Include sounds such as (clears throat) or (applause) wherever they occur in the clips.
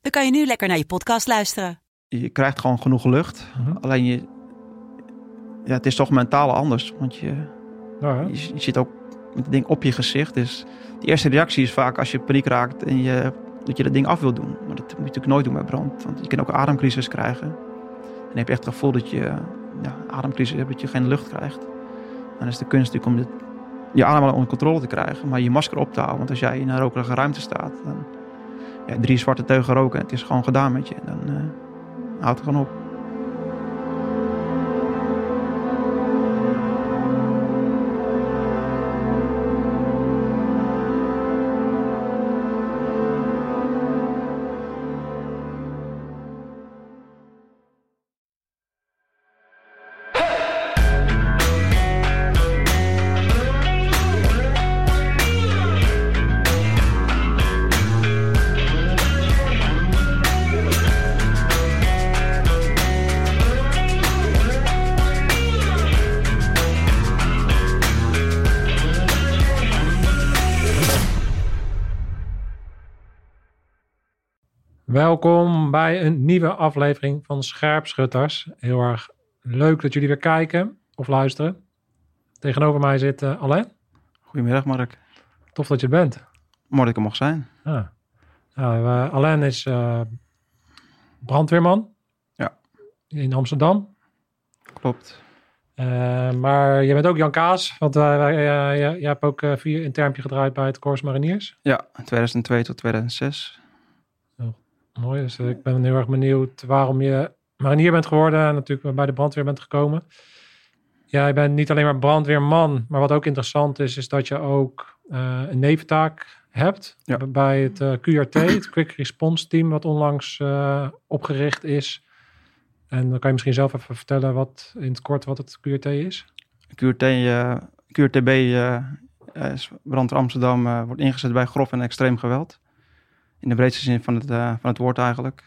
dan kan je nu lekker naar je podcast luisteren. je krijgt gewoon genoeg lucht. Alleen je, ja, het is toch mentaal anders. Want je, Ja, je, je zit ook met het ding op je gezicht. Dus de eerste reactie is vaak als je paniek raakt en je, dat je dat ding af wil doen. Maar dat moet je natuurlijk nooit doen bij brand. Want je kan ook een ademcrisis krijgen. En dan heb je echt het gevoel dat je ja, ademcrisis hebt, dat je geen lucht krijgt. Dan is de kunst natuurlijk om dit, je ademhaling onder controle te krijgen. Maar je masker op te houden. Want als jij in een rokerige ruimte staat, dan drie zwarte teugen roken en het is gewoon gedaan met je. En dan eh, houdt het gewoon op. Welkom bij een nieuwe aflevering van Scherpschutters. Heel erg leuk dat jullie weer kijken of luisteren. Tegenover mij zit eh, Alain. Goedemiddag Mark. Tof dat je er bent. Mooi dat ik er mag zijn. Ah. Nou, Alain is eh, brandweerman. Ja. In Amsterdam. Klopt. Eh, maar je bent ook Jan Kaas. Want uh, jij hebt ook uh, vier een termpje gedraaid bij het Corps Mariniers. Ja, 2002 tot 2006. Mooi, dus ik ben heel erg benieuwd waarom je marinier bent geworden en natuurlijk bij de brandweer bent gekomen. Jij bent niet alleen maar brandweerman, maar wat ook interessant is, is dat je ook uh, een neventaak hebt Ja. bij het uh, QRT, het Quick Response Team, wat onlangs uh, opgericht is. En dan kan je misschien zelf even vertellen wat in het kort wat het QRT is. QRT, QRTB, Brandweer Amsterdam, wordt ingezet bij grof en extreem geweld. In de breedste zin van het, uh, van het woord eigenlijk.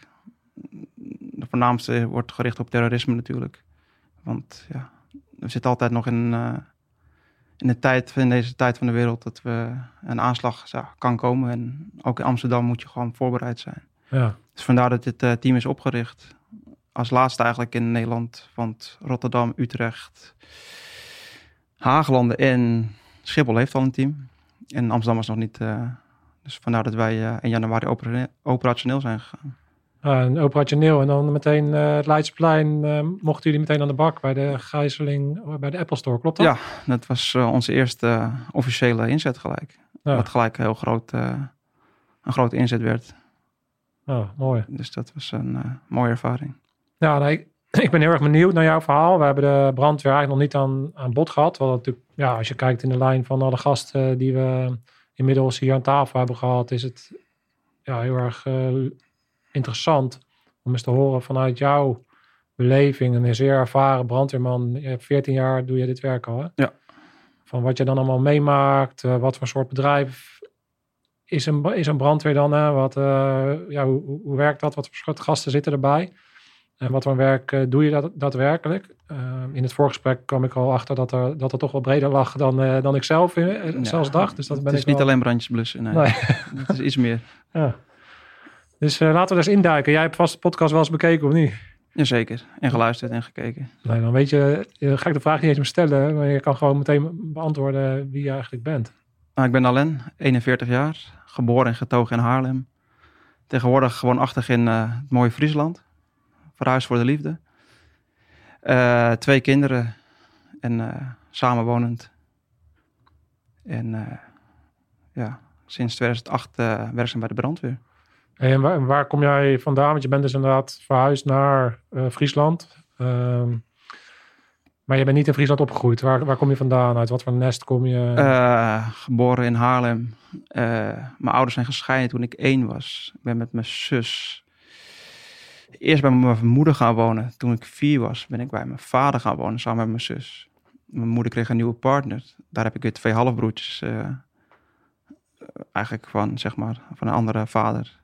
De voornaamste wordt gericht op terrorisme natuurlijk. Want ja, we zitten altijd nog in, uh, in, de tijd, in deze tijd van de wereld dat we een aanslag ja, kan komen. En ook in Amsterdam moet je gewoon voorbereid zijn. Ja. Dus vandaar dat dit uh, team is opgericht. Als laatste eigenlijk in Nederland. Want Rotterdam, Utrecht, Haaglanden en Schiphol heeft al een team. En Amsterdam was nog niet... Uh, dus vandaar dat wij uh, in januari opera operationeel zijn gegaan. Uh, operationeel en dan meteen uh, het Leidseplein mochten jullie meteen aan de bak bij de gijzeling bij de Apple Store, klopt dat? Ja, dat was eh, onze eerste officiële inzet gelijk. Ja. Wat gelijk heel groot, eh, een grote inzet werd. Oh, mooi. Dus dat was een eh, mooie ervaring. Ja, nee, (clears throat) ik ben heel erg benieuwd naar jouw verhaal. We hebben de brandweer eigenlijk nog niet aan, aan bod gehad. Want natuurlijk, ja, als je kijkt in de lijn van alle gasten die we inmiddels hier aan tafel hebben gehad, is het ja, heel erg uh, interessant om eens te horen vanuit jouw beleving. Een zeer ervaren brandweerman. Je hebt 14 jaar doe je dit werk al, hè? Ja. Van wat je dan allemaal meemaakt, uh, wat voor soort bedrijf is een, is een brandweer dan? Hè? Wat, uh, ja, hoe, hoe werkt dat? Wat voor soort gasten zitten erbij? En wat voor werk uh, doe je dat, daadwerkelijk? Uh, in het voorgesprek kwam ik al achter dat er, dat er toch wel breder lag dan, uh, dan ik zelf in, ja, zelfs dacht. Dus dat ben het is ik niet wel... alleen brandjes blussen, nee. nee. (laughs) het is iets meer. Ja. Dus laten we er eens induiken. Jij hebt vast de podcast wel eens bekeken of niet? Jazeker. En geluisterd en gekeken. Nee, dan weet je, ga ik de vraag niet eens meer stellen. Maar je kan gewoon meteen beantwoorden wie je eigenlijk bent. Nou, ik ben Alain, 41 jaar. Geboren en getogen in Haarlem. Tegenwoordig woonachtig in uh, het mooie Friesland. Verhuisd voor de liefde. Uh, twee kinderen en uh, samenwonend. En uh, ja, sinds 2008 werkzaam bij de brandweer. En waar, waar, kom jij vandaan? Want je bent dus inderdaad verhuisd naar Friesland. Um, maar je bent niet in Friesland opgegroeid. Waar, waar kom je vandaan? Uit wat voor nest kom je? geboren in Haarlem. mijn ouders zijn gescheiden toen ik één was. Ik ben met mijn zus eerst bij mijn moeder gaan wonen. Toen ik vier was, ben ik bij mijn vader gaan wonen samen met mijn zus. Mijn moeder kreeg een nieuwe partner. Daar heb ik weer twee halfbroertjes. eh, eigenlijk van, zeg maar, van een andere vader.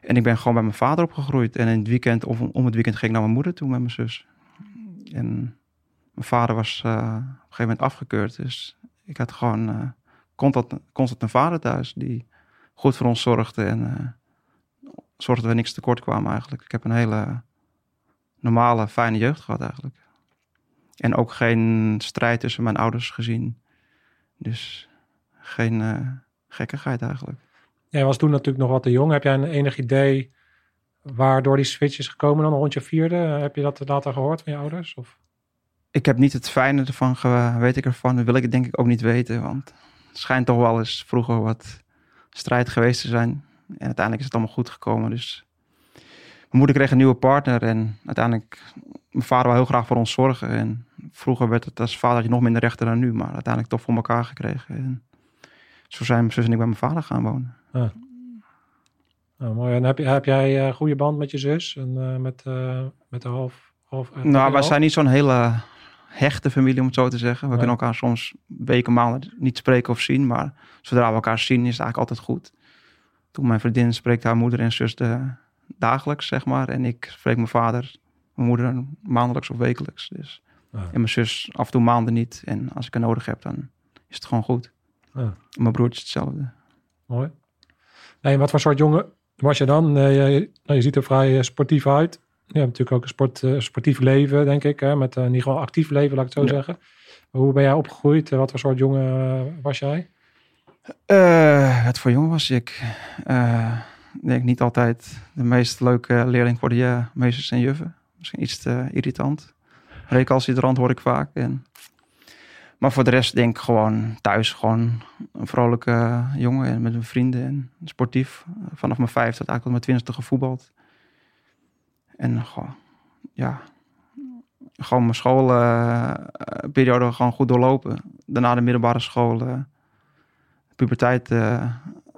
En ik ben gewoon bij mijn vader opgegroeid. En in het weekend, of om het weekend ging ik naar mijn moeder toe met mijn zus. En mijn vader was eh, op een gegeven moment afgekeurd. Dus ik had gewoon eh, constant, een vader thuis die goed voor ons zorgde. En zorgde dat we niks tekort kwamen eigenlijk. Ik heb een hele normale, fijne jeugd gehad eigenlijk. En ook geen strijd tussen mijn ouders gezien. Dus geen eh, gekkigheid eigenlijk. Jij was toen natuurlijk nog wat te jong. Heb jij een enig idee waardoor die switch is gekomen dan rond je vierde? Heb je dat later gehoord van je ouders? Of? Ik heb niet het fijne ervan, weet ik ervan. Dat wil ik het denk ik ook niet weten. Want het schijnt toch wel eens vroeger wat strijd geweest te zijn. En uiteindelijk is het allemaal goed gekomen. Dus mijn moeder kreeg een nieuwe partner. En uiteindelijk, mijn vader wou heel graag voor ons zorgen. En vroeger werd het als vader nog minder rechten dan nu. Maar uiteindelijk toch voor elkaar gekregen. En zo zijn mijn zus en ik bij mijn vader gaan wonen. Nou, mooi. En heb, jij een goede band met je zus en eh, met, eh, met de half? half eh, Nou, wij half? zijn niet zo'n hele hechte familie, om het zo te zeggen. We kunnen elkaar soms weken, maanden niet spreken of zien. Maar zodra we elkaar zien, is het eigenlijk altijd goed. Toen mijn vriendin spreekt haar moeder en zus de, dagelijks, zeg maar. En ik spreek mijn vader, mijn moeder maandelijks of wekelijks. Dus. Ja. En mijn zus af en toe maanden niet. En als ik het nodig heb, dan is het gewoon goed. Ja. En Mijn broertje is hetzelfde. Mooi. Nee, wat voor soort jongen was je dan? Eh, je, nou, je ziet er vrij eh, sportief uit. Je hebt natuurlijk ook een sport, eh, sportief leven, denk ik. Hè? Met eh, in ieder geval actief leven, laat ik het zo Ja. zeggen. Hoe ben jij opgegroeid? Eh, wat voor soort jongen eh, was jij? Eh, wat voor jongen was ik? Eh, ik denk niet altijd de meest leuke leerling voor de eh, meesters en juffen. Misschien iets te irritant. Recalcitrant hoor ik vaak. En, maar voor de rest denk ik gewoon thuis gewoon een vrolijke jongen en met mijn vrienden en sportief. Vanaf mijn vijfde tot eigenlijk tot mijn twintigste gevoetbald. En gewoon, ja, gewoon mijn schoolperiode gewoon goed doorlopen. Daarna de middelbare school, eh, puberteit, eh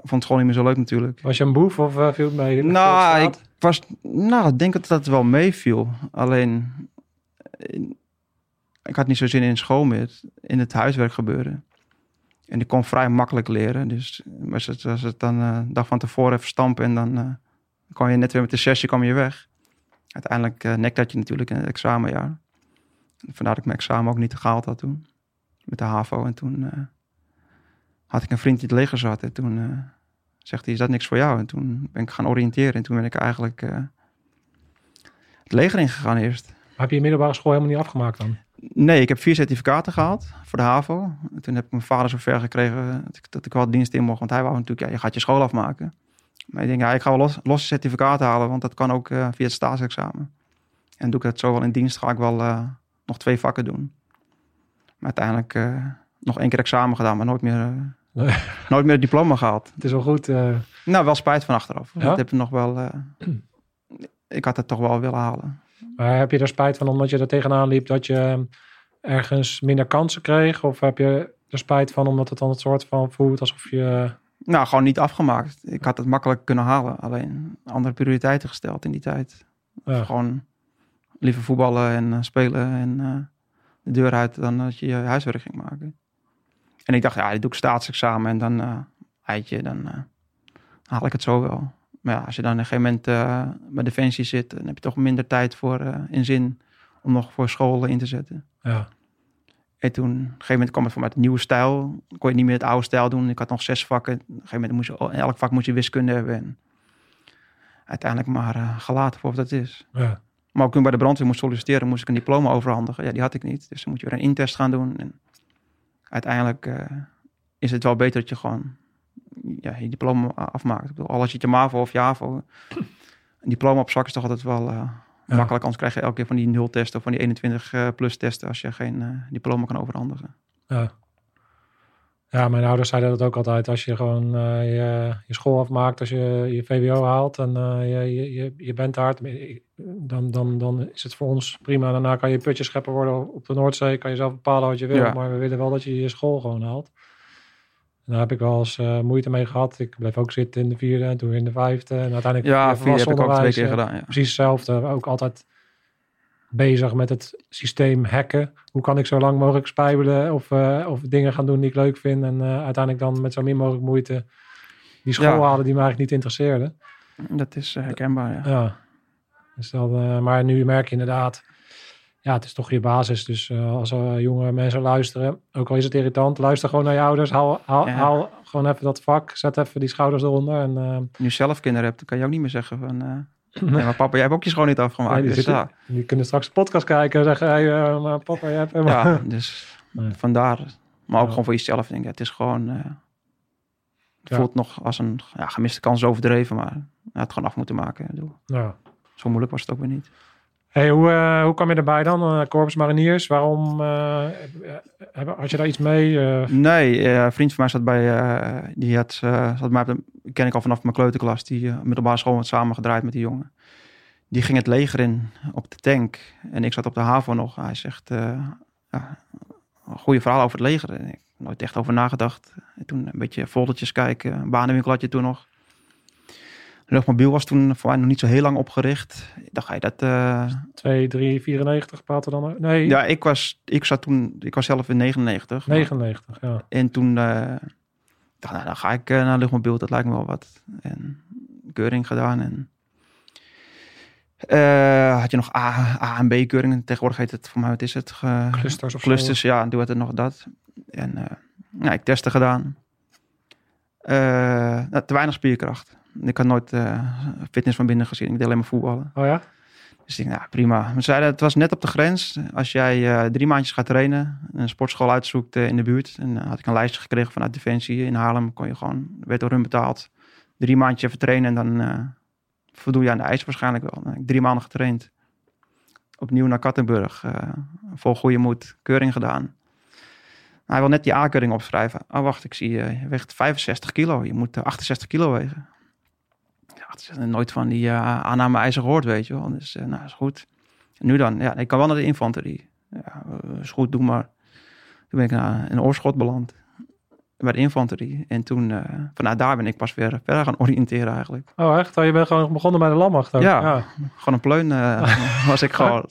vond school niet meer zo leuk natuurlijk. Was je een boef of eh, viel het mee? Nou, ik was, nou, ik denk dat dat wel meeviel. Alleen, eh, ik had niet zo zin in school meer, in het huiswerk gebeuren. En ik kon vrij makkelijk leren. Dus was het, was het dan de dag van tevoren even stampen en dan eh kwam je net weer met de sessie kwam je weg. Uiteindelijk uh, nekte dat je natuurlijk in het examenjaar. Vandaar dat ik mijn examen ook niet gehaald had toen. Met de HAVO. En toen had ik een vriend die het leger zat. En toen eh, zegt hij, is dat niks voor jou? En toen ben ik gaan oriënteren. En toen ben ik eigenlijk eh, het leger ingegaan eerst. Maar heb je je middelbare school helemaal niet afgemaakt dan? Nee, ik heb vier certificaten gehaald voor de HAVO. En toen heb ik mijn vader zover gekregen dat ik, dat ik wel dienst in mocht. Want hij wou natuurlijk, ja, je gaat je school afmaken. Maar ik denk, ja, ik ga wel los, losse certificaten halen, want dat kan ook eh, via het staatsexamen. En doe ik dat zo wel in dienst, ga ik wel nog twee vakken doen. Maar uiteindelijk nog één keer examen gedaan, maar nooit meer. (laughs) nooit meer het diploma gehaald. Het is wel goed. eh, Nou, wel spijt van achteraf. Ja? Dat heb ik nog wel... eh, ik had het toch wel willen halen. maar heb je er spijt van omdat je er tegenaan liep dat je ergens minder kansen kreeg? Of heb je er spijt van omdat het dan het soort van voelt alsof je... Nou, gewoon niet afgemaakt. Ik had het makkelijk kunnen halen. Alleen andere prioriteiten gesteld in die tijd. Ja. Gewoon liever voetballen en eh, spelen en eh, de deur uit dan dat je je huiswerk ging maken. En ik dacht, ja, dit doe ik staatsexamen en dan eh eitje, dan eh, haal ik het zo wel. Maar ja, als je dan op een gegeven moment eh, bij Defensie zit, dan heb je toch minder tijd voor in zin om nog voor school in te zetten. Ja. En toen, op een gegeven moment kwam het voor mij het nieuwe stijl. Kon je niet meer het oude stijl doen. Ik had nog zes vakken. Op een gegeven moment moest je, in elk vak moest je wiskunde hebben. En uiteindelijk maar gelaten voor wat dat is. ja. Maar ook toen ik bij de brandweer moest solliciteren, moest ik een diploma overhandigen. Ja, die had ik niet. Dus dan moet je weer een intest gaan doen. En uiteindelijk eh, is het wel beter dat je gewoon ja, je diploma afmaakt. Ik bedoel, al als je het je MAVO of je HAVO... Een diploma op zak is toch altijd wel eh, Ja. makkelijk. Anders krijg je elke keer van die nul testen of van die 21 eh, plus testen... als je geen diploma kan overhandigen. Ja. Ja, mijn ouders zeiden dat ook altijd. Als je gewoon eh, je, je school afmaakt, als je je VWO haalt en eh, je, je, je, bent daar, dan, dan, dan is het voor ons prima. Daarna kan je putjes scheppen worden op de Noordzee. Kan je zelf bepalen wat je wil. Ja. Maar we willen wel dat je je school gewoon haalt. daar heb ik wel eens eh, moeite mee gehad. Ik bleef ook zitten in de vierde en toen in de vijfde. En uiteindelijk Ja, vier heb ik ook twee keer gedaan. Ja. precies hetzelfde. Ook altijd bezig met het systeem hacken. Hoe kan ik zo lang mogelijk spijbelen of, eh, of dingen gaan doen die ik leuk vind. En eh, uiteindelijk dan met zo min mogelijk moeite die school Ja. halen die me eigenlijk niet interesseerde. Dat is eh, herkenbaar, ja. Ja. Dus dat, maar nu merk je inderdaad, ja, het is toch je basis. Dus als jonge mensen luisteren, ook al is het irritant, luister gewoon naar je ouders. Haal, haal, Ja. haal gewoon even dat vak, zet even die schouders eronder. En, eh, Nu zelf kinderen hebt, dan kan je ook niet meer zeggen van... nee, maar papa, jij hebt ook je schoon niet afgemaakt. nee, die, dus, zitten- ja, die kunnen straks een podcast kijken en zeggen, hey, eh, maar papa, jij hebt helemaal... ja, (laughs) dus Nee. vandaar. Maar ook Ja. gewoon voor jezelf. Denk ik, het is gewoon... eh, het voelt nog als een ja, gemiste kans overdreven, maar het gewoon af moeten maken. Bedoel, Ja. Zo moeilijk was het ook weer niet. Hey, hoe, hoe kwam je erbij dan? Eh Corpus Mariniers, waarom eh, heb- had je daar iets mee? Nee, een vriend van mij zat bij, die had, zat de- ken ik al vanaf mijn kleuterklas, die middelbare school had samen gedraaid met die jongen. Die ging het leger in op de tank en ik zat op de HAVO nog. Hij zegt, ja, een goede verhaal over het leger. Ik heb nooit echt over nagedacht. En toen een beetje foldertjes kijken, een banenwinkel had je toen nog. Luchtmobiel was toen voor mij nog niet zo heel lang opgericht. Dacht, ga je dat... eh, 2, 3, 94 praten dan? Nee, ja, ik was, ik zat toen, ik was zelf in 99. maar- 99, ja. En toen eh, ik dacht nou, dan ga ik eh, naar luchtmobiel. Dat lijkt me wel wat. En keuring gedaan. En eh, had je nog A, A en B keuringen. Tegenwoordig heet het, voor mij, wat is het? Ge- Clusters of zo. clusters, ja. Doe het er nog dat. En nou, ik testen gedaan. Eh, nou, te weinig spierkracht. Ik had nooit eh, fitness van binnen gezien. Ik deed alleen maar voetballen. Oh ja? Dus ik denk, nou prima. We zeiden, het was net op de grens. Als jij eh, drie maandjes gaat trainen, een sportschool uitzoekt in de buurt. En dan had ik een lijstje gekregen vanuit Defensie in Haarlem. Kon je gewoon, werd door hun betaald. Drie maandjes even trainen en dan voldoe je aan de eisen waarschijnlijk wel. Ik drie maanden getraind. Opnieuw naar Kattenburg. vol goede moed. Keuring gedaan. Hij wil net die A-keuring opschrijven. Oh wacht, ik zie eh, je weegt 65 kilo. Je moet eh, 68 kilo wegen. Ja, het is nooit van die eh aanname eisen gehoord, weet je wel. Dus eh, nou, is goed. Nu dan? Ja, ik kan wel naar de infanterie. Ja, eh, is goed, doe maar. Toen ben ik naar een oorschot beland. Bij de infanterie. En toen, eh, vanuit daar ben ik pas weer verder gaan oriënteren eigenlijk. Oh echt? Oh, je bent gewoon begonnen bij de landmacht ook? Ja. Gewoon een pleun eh, (laughs) was ik gewoon.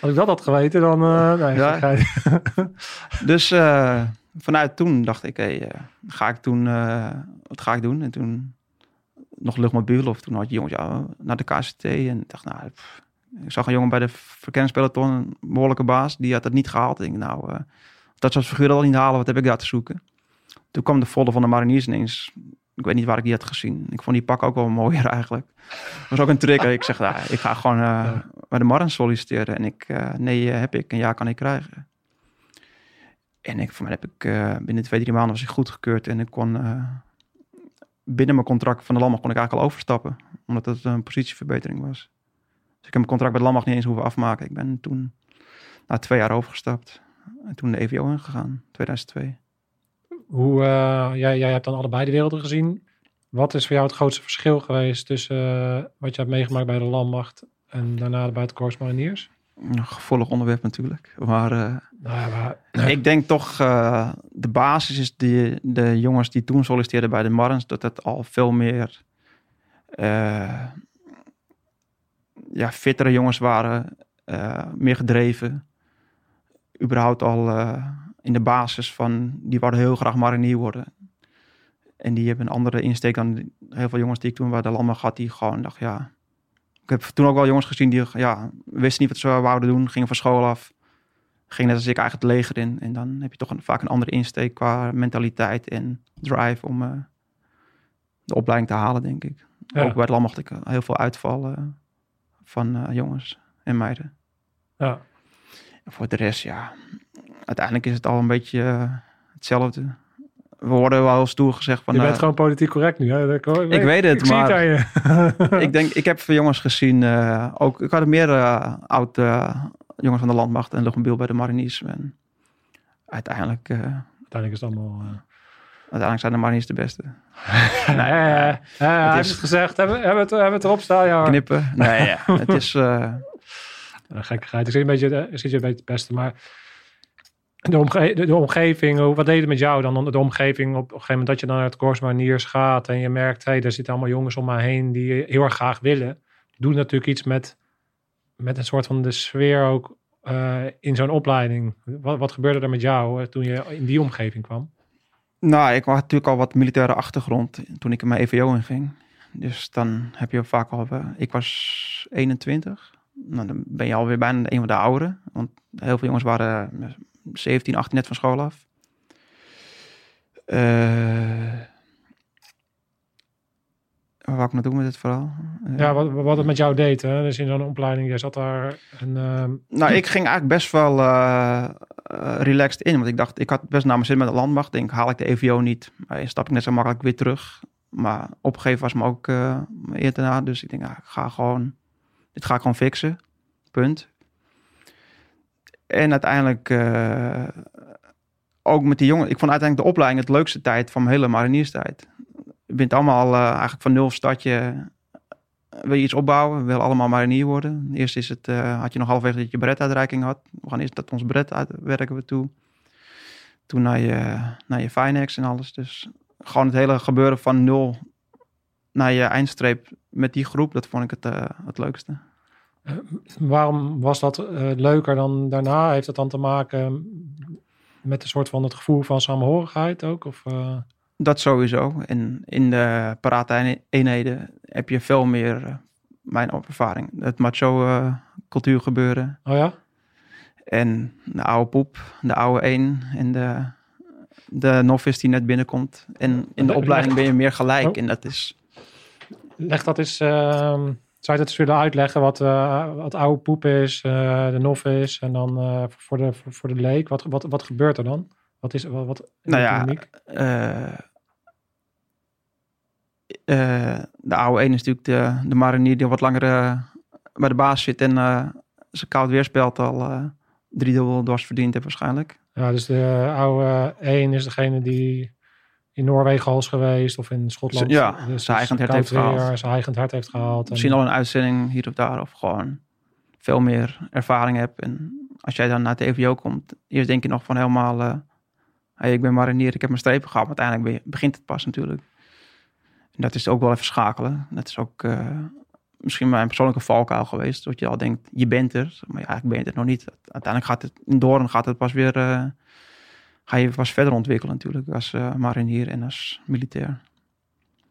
Als ik dat had geweten, dan... eh nee, Ja. (laughs) Dus vanuit toen dacht ik, hé, eh, ga ik toen, wat ga ik doen? En toen nog luchtmobiel of toen had je jongens ja, naar de KCT en dacht, nou, pff, ik zag een jongen bij de verkenningspeloton, een behoorlijke baas, die had het niet gehaald. Ik denk, nou, dat soort figuren al niet halen, wat heb ik daar te zoeken? Toen kwam de folder van de mariniers ineens. Ik weet niet waar ik die had gezien. Ik vond die pak ook wel (laughs) mooier eigenlijk. Dat was ook een trigger. Ik zeg, nou, ik ga gewoon eh, bij de Marines solliciteren. En ik, eh, nee, eh, heb ik. En ja, kan ik krijgen. En ik, voor mij heb ik binnen twee, drie maanden was ik goedgekeurd. En ik kon binnen mijn contract van de landmacht kon ik eigenlijk al overstappen. Omdat het een positieverbetering was. Dus ik heb mijn contract bij de landmacht niet eens hoeven afmaken. Ik ben toen na twee jaar overgestapt. En toen de EVO ingegaan, 2002. Hoe, eh, jij, jij hebt dan allebei de werelden gezien. Wat is voor jou het grootste verschil geweest tussen eh, wat je hebt meegemaakt bij de landmacht en daarna bij het Corps Mariniers? Een gevoelig onderwerp natuurlijk. Maar eh, Nou ja, maar (laughs) ik denk toch, de basis is die, de jongens die toen solliciteerden bij de Marins, dat het al veel meer ja, fittere jongens waren, meer gedreven. Überhaupt al in de basis van, die wouden heel graag marinier worden. En die hebben een andere insteek dan heel veel jongens die ik toen bij de landmacht had, die gewoon dacht, ja... Ik heb toen ook wel jongens gezien die ja, wisten niet wat ze wouden doen, gingen van school af ging net als ik eigenlijk het leger in. En dan heb je toch een, vaak een andere insteek qua mentaliteit en drive om eh, de opleiding te halen, denk ik. Ja. Ook bij het land mocht ik heel veel uitvallen van eh, jongens en meiden. ja. En voor de rest, ja, uiteindelijk is het al een beetje eh, hetzelfde. We worden wel heel stoer gezegd van... je bent eh, gewoon politiek correct nu. Hè? Ik, Ik weet het, ik zie maar- het aan je. ik denk, ik heb veel jongens gezien, eh, ook, ik had er meer eh, oud jongens van de landmacht en luchtmobiel bij de mariniers. En uiteindelijk... Uiteindelijk is het allemaal... Uiteindelijk zijn de Mariniers de beste. (laughs) Nee, hij heeft is- het gezegd. Hebben, hebben, we het, hebben het erop staan? Ja. Knippen. Nee, ja. het is... (laughs) Ja, gekkigheid. Ik zit, een beetje, ik zit een beetje het beste, maar de, omge de, omgeving, wat deed het met jou dan? De omgeving op een gegeven moment dat je dan Corps Mariniers gaat en je merkt, hé, hey, er zitten allemaal jongens om mij heen die heel erg graag willen. Doet natuurlijk iets met, met een soort van de sfeer ook eh, in zo'n opleiding. Wat, wat gebeurde er met jou eh, toen je in die omgeving kwam? Nou, ik had natuurlijk al wat militaire achtergrond toen ik in mijn EVO inging. Dus dan heb je vaak al... eh, ik was 21. Nou, dan ben je alweer bijna een van de ouderen. Want heel veel jongens waren 17, 18 net van school af. Eh waar wou ik naartoe met dit verhaal? Eh, Ja, wat, wat het met jou deed. Hè? Dus in zo'n opleiding, je zat daar en ehm, Nou, ik ging eigenlijk best wel eh, relaxed in. Want ik dacht, ik had best naar mijn zin met de landmacht. Denk, haal ik de EVO niet, stap ik net zo makkelijk weer terug. Maar opgegeven was me ook uh, eerder Dus ik denk, ik ga gewoon, dit ga ik gewoon fixen. Punt. En uiteindelijk, uh, ook met die jongen, ik vond uiteindelijk de opleiding het leukste tijd van mijn hele marinierstijd. Je bent allemaal uh, eigenlijk van nul stadje wil je iets opbouwen, we willen allemaal marinier worden. Eerst is het, had je nog halfwege dat je breduitreiking had. We gaan eerst dat ons bret uitwerken we toe. Toen naar je, naar je Finex en alles. Dus gewoon het hele gebeuren van nul naar je eindstreep met die groep, dat vond ik het, het leukste. Waarom was dat uh, leuker dan daarna? Heeft het dan te maken met een soort van het gevoel van samenhorigheid ook? Of, uh? Dat sowieso. En in de parate-eenheden heb je veel meer, uh, mijn ervaring, het macho-cultuur gebeuren. Oh ja? En de oude poep, de oude één en de, de novice die net binnenkomt. En in de opleiding ben je meer gelijk. Oh. En dat is... Leg dat eens... Uh, zou je dat eens willen uitleggen wat, uh, wat oude poep is, uh, de novice en dan uh, voor, de, voor, voor de leek? Wat, wat, wat gebeurt er dan? Wat is wat, wat nou ja, de oude een is natuurlijk de, de marinier die wat langer bij de baas zit en zijn koud weerspelt al drie dubbel dwars verdiend heeft waarschijnlijk. Ja, dus de oude een is degene die in Noorwegen al is geweest of in Schotland. Ja, dus zijn eigen hart heeft gehaald. Zijn eigen hart heeft gehaald. Misschien al een uitzending hier of daar of gewoon veel meer ervaring hebt. En als jij dan naar het EVO komt, eerst denk je nog van helemaal... Uh, hey, ik ben marinier, ik heb mijn strepen gehad. Maar uiteindelijk begint het pas natuurlijk. En dat is ook wel even schakelen. Dat is ook uh, misschien mijn persoonlijke valkuil geweest. Dat je al denkt, je bent er. Maar ja, eigenlijk ben je het nog niet. Uiteindelijk gaat het in Doorn gaat het pas weer... Uh, ga je pas verder ontwikkelen natuurlijk als uh, marinier en als militair.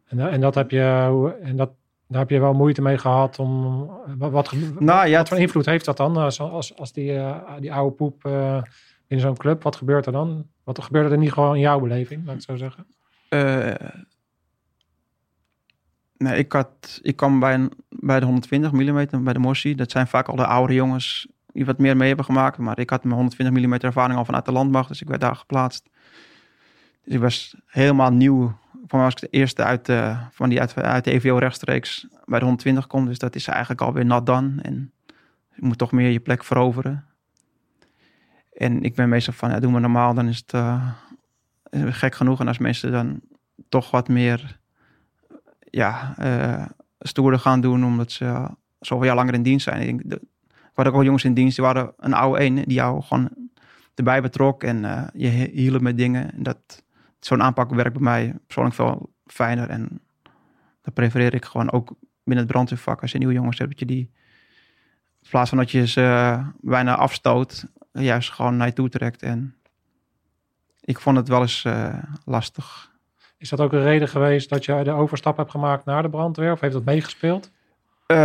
En, en dat heb je... En dat, daar heb je wel moeite mee gehad om... Wat, wat, nou, ja, wat voor invloed heeft dat dan? Als, als, als die, die oude poep in zo'n club, wat gebeurt er dan? Wat gebeurde er niet gewoon in jouw beleving, laat ik zo zeggen? Nee, ik, had, ik kwam bij, een, bij de 120 mm, bij de Mossi. Dat zijn vaak al de oude jongens die wat meer mee hebben gemaakt. Maar ik had mijn 120 mm ervaring al vanuit de landmacht, dus ik werd daar geplaatst. Dus ik was helemaal nieuw. Voor mij ik de eerste uit de, van die uit, uit de EVO rechtstreeks bij de 120 komt. Dus dat is eigenlijk alweer nat dan. En je moet toch meer je plek veroveren. En ik ben meestal van, ja, doen we normaal, dan is het uh, gek genoeg. En als mensen dan toch wat meer ja, uh, stoerder gaan doen, omdat ze zoveel jaar langer in dienst zijn. Ik denk, de, waren ook al jongens in dienst, die waren een oude een, die jou gewoon erbij betrok en uh, je hielp met dingen. En dat, zo'n aanpak werkt bij mij persoonlijk veel fijner. En dat prefereer ik gewoon ook binnen het brandweervak. Als je nieuwe jongens hebt, dat je die, in plaats van dat je ze bijna afstoot, juist gewoon naar je toe trekt. En ik vond het wel eens uh, lastig. Is dat ook een reden geweest dat je de overstap hebt gemaakt naar de brandweer? Of heeft dat meegespeeld? Uh,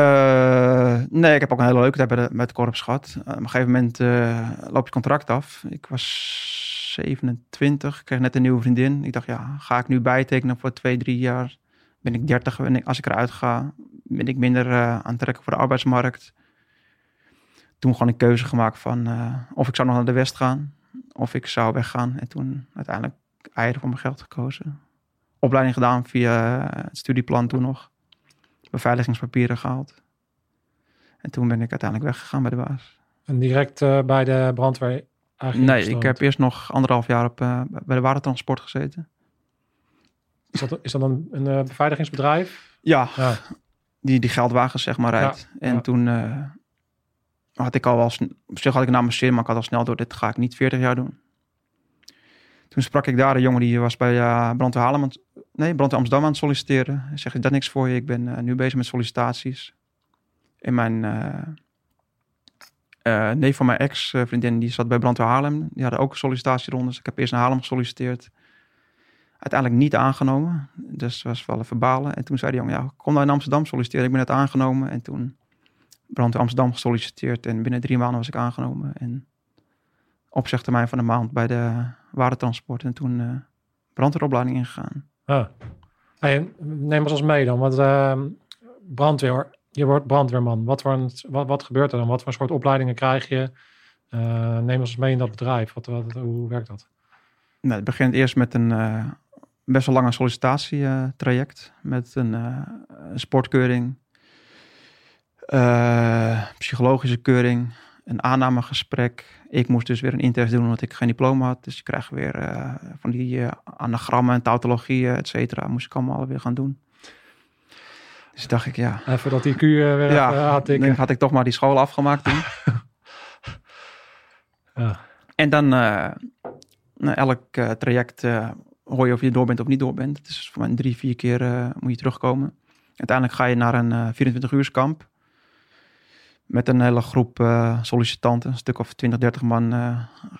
nee, ik heb ook een hele leuke tijd bij de, met korps gehad. Uh, op een gegeven moment uh, loop je contract af. Ik was 27, ik kreeg net een nieuwe vriendin. Ik dacht, ja, ga ik nu bijtekenen voor twee, drie jaar? Ben ik 30 ben ik, als ik eruit ga? Ben ik minder aantrekkelijk voor de arbeidsmarkt? toen gewoon een keuze gemaakt van of ik zou nog naar de West gaan of ik zou weggaan. En toen uiteindelijk eieren voor mijn geld gekozen. Opleiding gedaan via het studieplan toen nog. Beveiligingspapieren gehaald. En toen ben ik uiteindelijk weggegaan bij de baas. En direct uh, bij de brandweer eigenlijk Nee, ik heb eerst nog anderhalf jaar op, uh, bij de watertransport gezeten. Is dat, is dat een, een uh, beveiligingsbedrijf? Ja, ja, Die, die geldwagens zeg maar rijdt. Ja, en ja. toen had ik al wel, op zich had ik mijn zin, maar ik had al snel door, dit ga ik niet 40 jaar doen. Toen sprak ik daar een jongen die was bij uh, Brandweer Haarlem, nee, Brandweer Amsterdam aan het solliciteren. Hij zegt, dat niks voor je? Ik ben eh, nu bezig met sollicitaties. En mijn eh, neef van mijn ex-vriendin, die zat bij Brandweer Haarlem. Die hadden ook sollicitatierondes. Ik heb eerst naar Haarlem gesolliciteerd. Uiteindelijk niet aangenomen. Dus was wel even balen. En toen zei de jongen, ja, kom nou in Amsterdam solliciteren. Ik ben net aangenomen. En toen Brandweer Amsterdam gesolliciteerd. En binnen drie maanden was ik aangenomen. En opzegtermijn van een maand bij de watertransport. En toen eh brandweeropleiding ingegaan. Ah. Hey, neem ons eens mee dan. Want ehm, brandweer, je wordt brandweerman. Wat, wat, wat gebeurt er dan? Wat voor soort opleidingen krijg je? Eh, neem ons mee in dat bedrijf. Wat, wat, hoe werkt dat? Nou, het begint eerst met een eh, best wel lange sollicitatietraject. met een, eh, sportkeuring, eh, psychologische keuring, een aannamegesprek. Ik moest dus weer een intest doen omdat ik geen diploma had. Dus je krijgt weer eh, van die eh, anagrammen en tautologieën, et cetera. Moest ik allemaal weer gaan doen. Dus dacht ik, ja, Even dat IQ eh, weer ja, aantikken. dan had ik toch maar die school afgemaakt toen. (laughs) Ja. En dan eh, na elk eh, traject hoor je of je door bent of niet door bent. Het is voor mij drie, vier keer moet je terugkomen. Uiteindelijk ga je naar een eh 24 uurskamp. Met een hele groep sollicitanten. Een stuk of 20, 30 man.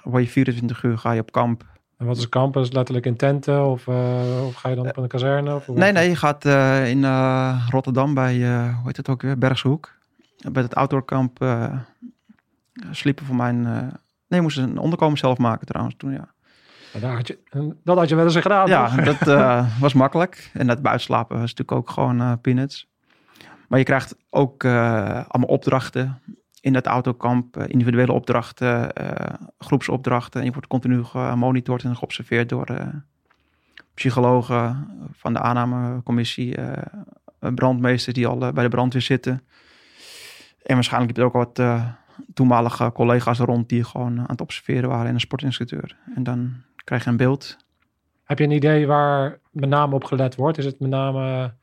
word je 24 uur ga je op kamp. En wat is campus? Letterlijk in tenten? Of, eh, of ga je dan op een kazerne? Of Nee, nee, je gaat eh, in eh, Rotterdam bij, eh, hoe heet het ook weer, Bergshoek. Bij het outdoorkamp eh sliepen voor mijn... eh, nee, je moest een onderkomen zelf maken trouwens toen, ja. dat? Daar had je, dat had je wel eens gedaan, Ja, toch? dat (laughs) eh, was makkelijk. En dat buitenslapen was natuurlijk ook gewoon eh, peanuts. Maar je krijgt ook eh, allemaal opdrachten in dat autokamp. eh, individuele opdrachten, eh, groepsopdrachten. En je wordt continu gemonitord en geobserveerd door eh, psychologen van de aannamecommissie. brandmeesters die al bij de brandweer zitten. En waarschijnlijk heb je ook wat eh, toenmalige collega's rond die gewoon aan het observeren waren en een sportinstructeur. En dan krijg je een beeld Heb je een idee waar met name op gelet wordt? Is het met name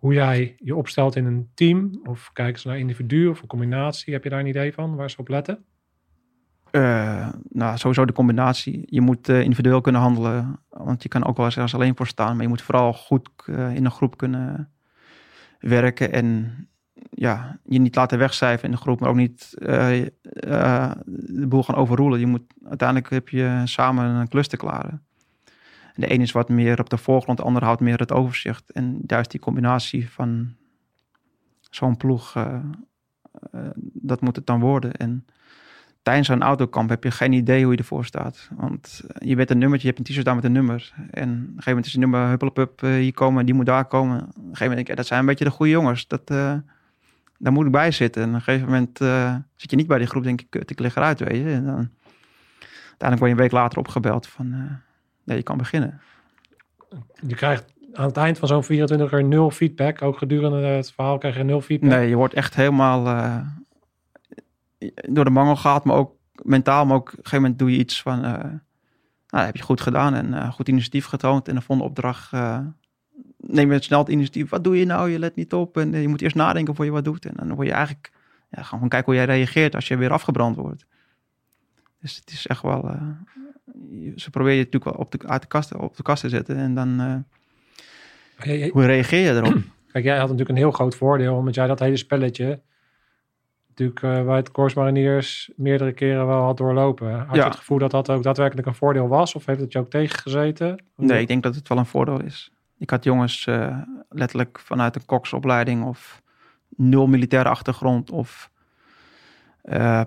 hoe jij je opstelt in een team? Of kijken ze naar individu of een combinatie? Heb je daar een idee van waar ze op letten? Eh, nou, sowieso de combinatie. Je moet eh, individueel kunnen handelen, want je kan ook wel eens alleen voor staan. Maar je moet vooral goed eh, in een groep kunnen werken en ja, je niet laten wegcijfen in de groep, maar ook niet de boel gaan overroelen. Je moet, uiteindelijk heb je samen een klus te klaren. De een is wat meer op de voorgrond, de ander houdt meer het overzicht. En juist die combinatie van zo'n ploeg, eh, eh, dat moet het dan worden. En tijdens zo'n autokamp heb je geen idee hoe je ervoor staat. Want eh, je bent een nummertje, je hebt een t-shirt aan met een nummer. En op een gegeven moment is een nummer huppelepup uh, hier komen, die moet daar komen. Op een gegeven moment denk ik, dat zijn een beetje de goede jongens. Dat, daar moet ik bij zitten. En op een gegeven moment zit je niet bij die groep, denk ik, ik lig eruit, weet je. En dan, uiteindelijk word je een week later opgebeld van, ja, je kan beginnen. Je krijgt aan het eind van zo'n 24 uur nul feedback. Ook gedurende het verhaal krijg je nul feedback. Nee, je wordt echt helemaal uh, door de mangel gehaald, maar ook mentaal. Maar ook op een gegeven moment doe je iets van, uh, nou, heb je goed gedaan en uh, goed initiatief getoond. En de volgende opdracht neem je snel het initiatief. Wat doe je nou? Je let niet op en je moet eerst nadenken voor je wat doet. En dan word je eigenlijk, ja, gewoon kijken hoe jij reageert als je weer afgebrand wordt. Dus het is echt wel, ze proberen je natuurlijk wel op de, uit de kast, op de kast te zetten. En dan, uh, hey. hoe reageer je erop? (clears throat) Kijk, jij had natuurlijk een heel groot voordeel, omdat jij dat hele spelletje natuurlijk uh, bij het Corps Mariniers meerdere keren wel had doorlopen. Had ja. je het gevoel dat dat ook daadwerkelijk een voordeel was? Of heeft het je ook tegengezeten? Nee, ik denk dat het wel een voordeel is. Ik had jongens uh, letterlijk vanuit een koksopleiding of nul militaire achtergrond of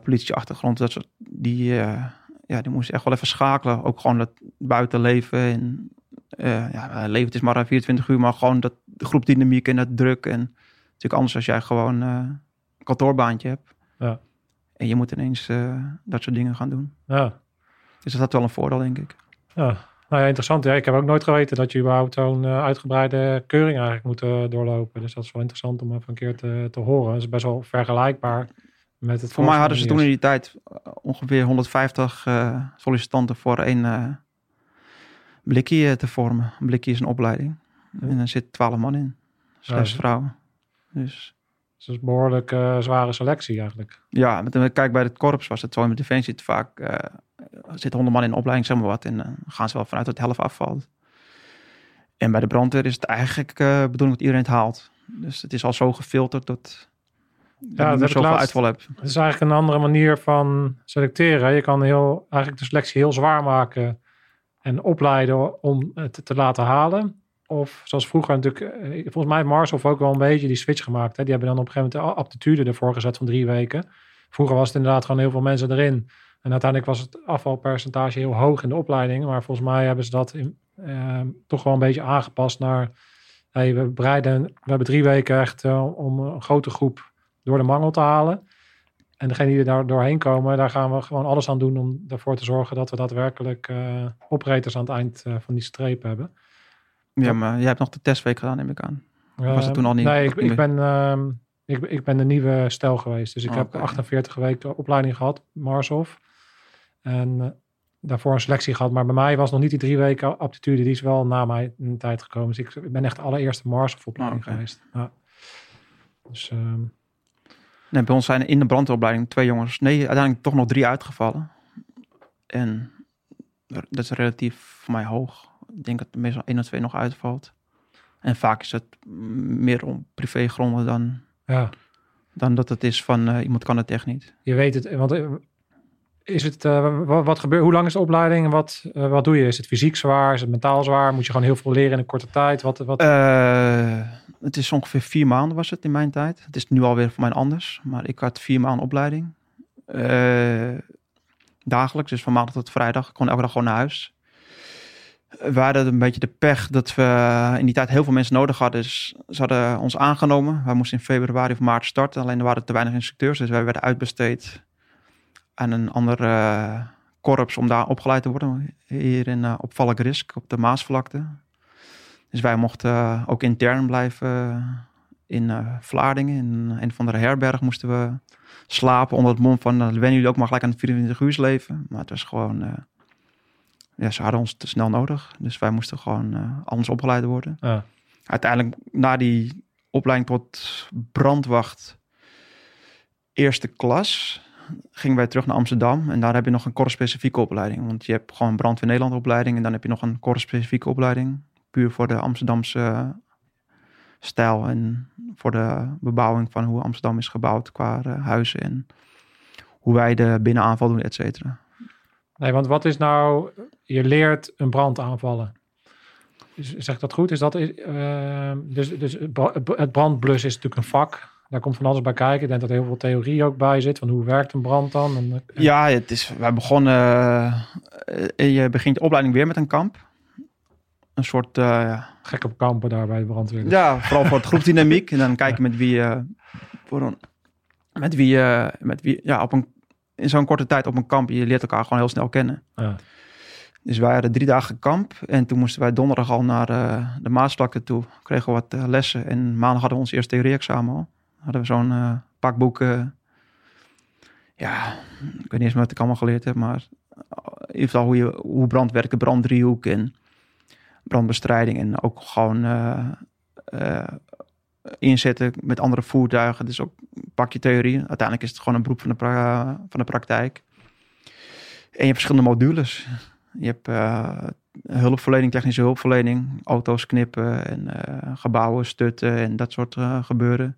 politieachtergrond. Dat soort, die, ja, die moesten echt wel even schakelen. Ook gewoon het buitenleven. En, uh, ja, leven het is maar 24 uur, maar gewoon dat de groepdynamiek en dat druk. En natuurlijk anders als jij gewoon een kantoorbaantje hebt. Ja. En je moet ineens dat soort dingen gaan doen. Ja. Dus dat had wel een voordeel, denk ik. Ja. Nou ja, interessant. Ja, ik heb ook nooit geweten dat je überhaupt zo'n uitgebreide keuring eigenlijk moet doorlopen. Dus dat is wel interessant om even een keer te, te horen. Dat is best wel vergelijkbaar met het... Voor mij hadden ze toen in die tijd uh, ongeveer 150 sollicitanten voor één blikje te vormen. Een blikje is een opleiding. Ja. En er zit 12 man in. Zes ja, vrouwen. Dus... Dus dat is een behoorlijk uh, zware selectie eigenlijk. Ja, met, kijk bij het korps was het zo. Met Defensie het vaak uh, zitten honderd man in de opleiding, zeg maar wat. En dan gaan ze wel vanuit dat helft afvalt. En bij de brandweer is het eigenlijk uh, bedoeling dat iedereen het haalt. Dus het is al zo gefilterd dat ja, dat je zoveel laatst- uitval hebt. Het is eigenlijk een andere manier van selecteren. Je kan heel, eigenlijk de selectie heel zwaar maken en opleiden om het te laten halen. Of zoals vroeger natuurlijk, eh, volgens mij heeft Marshoff ook wel een beetje die switch gemaakt. Hè? Die hebben dan op een gegeven moment de aptitude ervoor gezet van drie weken. Vroeger was het inderdaad gewoon heel veel mensen erin. En uiteindelijk was het afvalpercentage heel hoog in de opleiding. Maar volgens mij hebben ze dat in, eh, toch wel een beetje aangepast naar... Hey, we, bereiden, we hebben drie weken echt eh, om een grote groep door de mangel te halen. En degene die er daar doorheen komen, daar gaan we gewoon alles aan doen om ervoor te zorgen dat we daadwerkelijk eh operators aan het eind eh, van die streep hebben. Ja, maar jij hebt nog de testweek gedaan, neem ik aan. was het Ehm, toen al niet- Nee, ik, ik, ben, ehm, ik, ik ben de nieuwe stel geweest. Dus ik Oh, heb oké. 48 weken opleiding gehad, Marshof. En eh, daarvoor een selectie gehad. Maar bij mij was nog niet die drie weken aptitude. Die is wel na mij de tijd gekomen. Dus ik, ben echt de allereerste Marshof opleiding Oh, geweest. Ja. Dus ehm, Nee, bij ons zijn in de brandweeropleiding twee jongens, nee, uiteindelijk toch nog drie uitgevallen. En dat is relatief voor mij hoog. Ik denk dat er meestal één of twee nog uitvalt. En vaak is het meer om privégronden dan, ja. dan dat het is van eh, iemand kan het echt niet. Je weet het, want eh, is het, eh, wat, gebeurt, hoe lang is de opleiding wat, eh, wat doe je? Is het fysiek zwaar? Is het mentaal zwaar? Moet je gewoon heel veel leren in een korte tijd? Wat, wat, Eh, het is ongeveer vier maanden was het in mijn tijd. Het is nu alweer voor mij anders. Maar ik had vier maanden opleiding. Dagelijks, dus van maandag tot vrijdag. Ik kon elke dag gewoon naar huis. We hadden een beetje de pech dat we in die tijd heel veel mensen nodig hadden. Dus ze hadden ons aangenomen. Wij moesten in februari of maart starten. Alleen er waren te weinig instructeurs. Dus wij werden uitbesteed aan een ander eh, korps om daar opgeleid te worden. Hier in, uh, op Valkrisk op de Maasvlakte. Dus wij mochten uh, ook intern blijven in Vlaardingen. In een van de herberg moesten we slapen onder het mom van... Uh, wennen jullie ook maar gelijk aan het 24 uur leven. Maar het was gewoon... ja, ze hadden ons te snel nodig. Dus wij moesten gewoon anders opgeleid worden. Ja. Uiteindelijk na die opleiding tot brandwacht eerste klas... gingen wij terug naar Amsterdam. En daar heb je nog een korpsspecifieke opleiding. Want je hebt gewoon brandweer Nederland opleiding... en dan heb je nog een korpsspecifieke opleiding puur voor de Amsterdamse stijl en voor de bebouwing van hoe Amsterdam is gebouwd qua uh, huizen en hoe wij de binnenaanval doen, et cetera. Nee, want wat is nou, je leert een brand aanvallen. Zeg dat goed? Is dat, uh, dus, dus het brandblus is natuurlijk een vak. Daar komt van alles bij kijken. Ik denk dat er heel veel theorie ook bij zit. Van hoe werkt een brand dan? En, en... Ja, het is, wij begonnen... Uh, je begint de opleiding weer met een kamp een soort... Uh. Gek op kampen daar bij de brandweer. Ja, vooral voor het groepdynamiek. en dan kijken met wie... Uh, voor een, met wie, uh, met wie ja, op een, in zo'n korte tijd op een kamp... je leert elkaar gewoon heel snel kennen. Ja. Dus wij hadden drie dagen kamp. En toen moesten wij donderdag al naar uh, de Maasvlakte toe. Kregen we wat uh, lessen. En maandag hadden we ons eerste theorie-examen al. Hadden we zo'n uh, pakboek... ja, ik weet niet eens wat ik allemaal geleerd heb... maar in ieder geval hoe, je, hoe brand werkt, de branddriehoek... en brandbestrijding en ook gewoon inzetten met andere voertuigen. Dus ook pak je theorie. Uiteindelijk is het gewoon een beroep van de, van de praktijk. En je hebt verschillende modules. Je hebt hulpverlening, technische hulpverlening, auto's knippen en gebouwen stutten en dat soort gebeuren.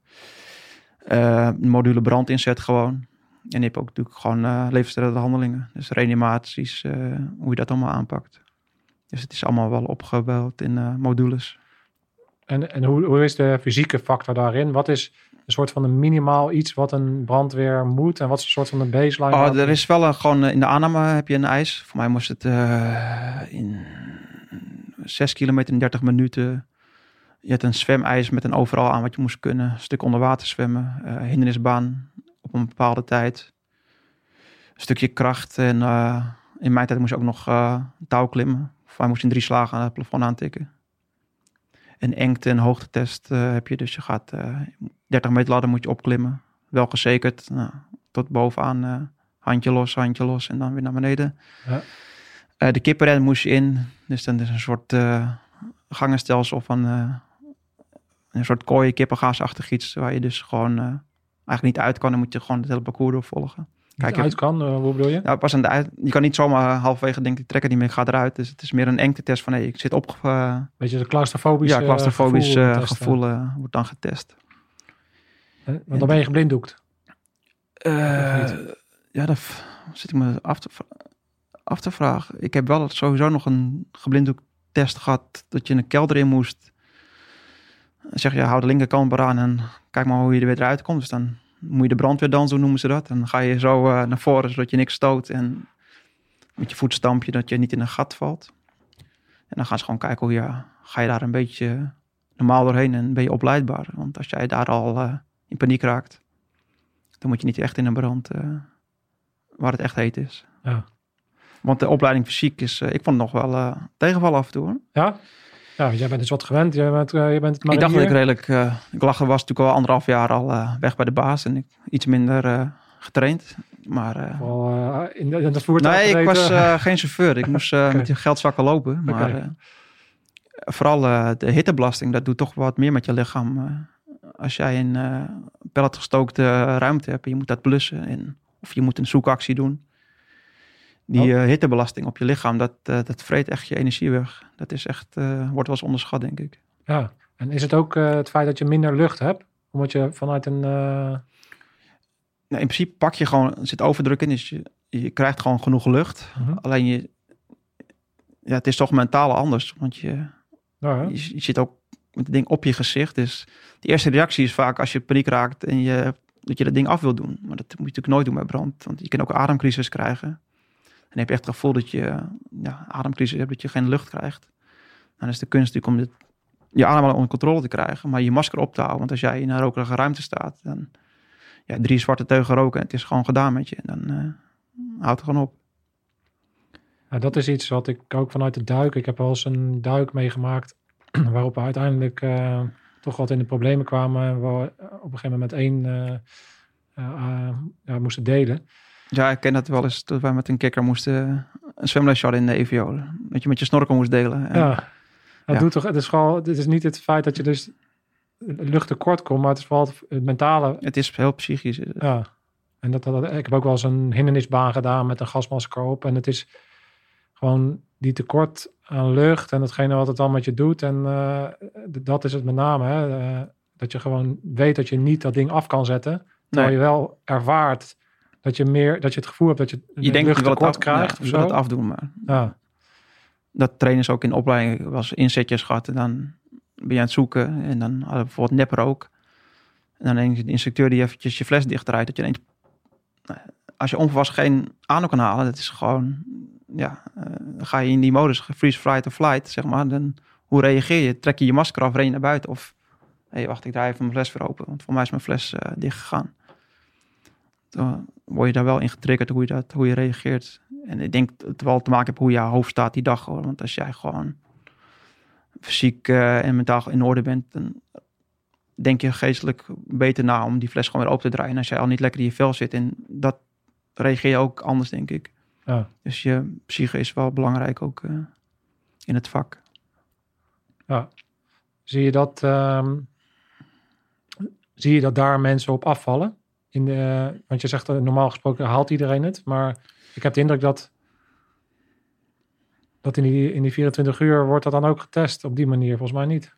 Module brandinzet gewoon. En je hebt ook natuurlijk gewoon levensreddende handelingen. Dus reanimaties, hoe je dat allemaal aanpakt. Dus het is allemaal wel opgebouwd in uh, modules. En, en hoe, hoe is de fysieke factor daarin? Wat is een soort van een minimaal iets wat een brandweer moet? En wat is een soort van een baseline? Oh, er is wel een, gewoon in de aanname heb je een ijs. Voor mij moest het uh, in 6 kilometer in 30 minuten. Je hebt een zwemijs met een overal aan wat je moest kunnen. Een stuk onder water zwemmen. Uh, hindernisbaan op een bepaalde tijd. Een stukje kracht. En uh, in mijn tijd moest je ook nog touw klimmen. Wij moesten drie slagen aan het plafond aantikken. En engte- en hoogtetest heb je. Dus je gaat uh, 30 meter ladder moet je opklimmen. Wel gezekerd. Nou, tot bovenaan. Handje los, handje los. En dan weer naar beneden. Ja. Uh, de kippenren moest je in. Dus dan is een soort uh, gangenstelsel van... uh, een soort kooien kippengaasachtig iets. Waar je dus gewoon eigenlijk niet uit kan. Dan moet je gewoon het hele parcours doorvolgen. Kijk, uit kan, uh, hoe bedoel je? Ja, pas aan de uit. Je kan niet zomaar halverwege denken, ik trek het niet meer, ik ga eruit. Dus het is meer een engte-test van, hey, ik zit op... Uh, Beetje de claustrofobisch Ja, claustrofobisch gevoel, gevoel wordt dan getest. want dan ben je geblinddoekt. ja, dat zit ik me af te, af te vragen. Ik heb wel sowieso nog een geblinddoektest gehad, dat je een kelder in moest. Zeg je, hou de linkerkant maar aan en kijk maar hoe je er weer eruit komt. Dus dan moet je de brandweerdans doen, noemen ze dat. En dan ga je zo uh, naar voren, zodat je niks stoot. En met je voetstampje, dat je niet in een gat valt. En dan gaan ze gewoon kijken hoe je, ga je daar een beetje normaal doorheen en ben je opleidbaar. Want als jij daar al uh, in paniek raakt, dan moet je niet echt in een brand uh, waar het echt heet is. Ja. Want de opleiding fysiek is, ik vond het nog wel tegenvallen af en toe. Hoor. Ja? Ja, jij bent dus wat gewend. Jij bent, uh, je bent het ik dacht dat ik redelijk... Uh, ik lag, was natuurlijk al anderhalf jaar al uh, weg bij de baas. En ik iets minder getraind. Maar... Vooral in, in dat voertuig Nee, ik was (laughs) geen chauffeur. Ik moest okay. met die geldzakken lopen. Maar okay. vooral de hittebelasting, dat doet toch wat meer met je lichaam. als jij een pelletgestookte ruimte hebt en je moet dat blussen. En, of je moet een zoekactie doen die uh, hittebelasting op je lichaam, dat, uh, dat vreet echt je energie weg. Dat is echt, uh, wordt wel eens onderschat, denk ik. Ja, en is het ook het feit dat je minder lucht hebt? Omdat je vanuit een... Nou, in principe pak je gewoon, zit overdruk in, dus je, je krijgt gewoon genoeg lucht. Mhm. Alleen je, ja, het is toch mentaal anders, want je, ja, je, je, zit ook met het ding op je gezicht. Dus de eerste reactie is vaak als je paniek raakt en je, dat je dat ding af wil doen. Maar dat moet je natuurlijk nooit doen bij brand, want je kan ook ademcrisis krijgen. En heb je echt het gevoel dat je ja, ademcrisis hebt, dat je geen lucht krijgt. Dan is de kunst natuurlijk om dit, je ademhaling onder controle te krijgen, maar je masker op te houden. Want als jij in een rokerige ruimte staat, dan ja, drie zwarte teugen roken en het is gewoon gedaan met je. Dan uh, houdt het gewoon op. Dat is iets wat ik ook vanuit het duik. Ik heb wel eens een duik meegemaakt (clears throat) waarop we uiteindelijk uh, toch wat in de problemen kwamen. We op een gegeven moment één uh, ja, moesten delen. Ja, ik ken dat wel eens. Dat wij met een kikker moesten een zwemlesje hadden in de EVO. Dat je met je snorkel moest delen. En, ja, dat ja. doet toch. Het is gewoon. Het is niet het feit dat je dus lucht tekort komt, maar het is vooral het mentale. Het is heel psychisch. Ja. En dat, dat, ik heb ook wel eens een hindernisbaan gedaan met een gasmasker op. En het is gewoon die tekort aan lucht en hetgene wat het dan met je doet. En uh, dat is het met name. Hè? Uh, dat je gewoon weet dat je niet dat ding af kan zetten. Terwijl nee. je wel ervaart dat je meer, dat je het gevoel hebt dat je je denkt dat je wel het krijgt. Ja, of zo. het afdoen, maar ja. dat trainers ook in de opleiding was inzetjes gehad en dan ben je aan het zoeken en dan hadden we bijvoorbeeld nepper ook. En dan denk de instructeur die eventjes je fles dichtdraait, dat je denkt, nou, als je onverwachts geen aan kan halen, dat is gewoon, ja, uh, ga je in die modus freeze, flight of flight, zeg maar, dan hoe reageer je? Trek je je masker af, ren je naar buiten of, hé, hey, wacht, ik draai even mijn fles weer open, want voor mij is mijn fles uh, dicht gegaan dan word je daar wel in getriggerd hoe je, dat, hoe je reageert. En ik denk dat het wel te maken heeft hoe je hoofd staat die dag. Hoor. Want als jij gewoon fysiek uh, en mentaal in orde bent, dan denk je geestelijk beter na om die fles gewoon weer open te draaien. En als jij al niet lekker in je vel zit, en dat reageer je ook anders, denk ik. Ja. Dus je psyche is wel belangrijk ook uh, in het vak. Ja. Zie je dat, um, zie je dat daar mensen op afvallen? In de, want je zegt, normaal gesproken haalt iedereen het. Maar ik heb de indruk dat, dat in, die, in die 24 uur wordt dat dan ook getest. Op die manier volgens mij niet.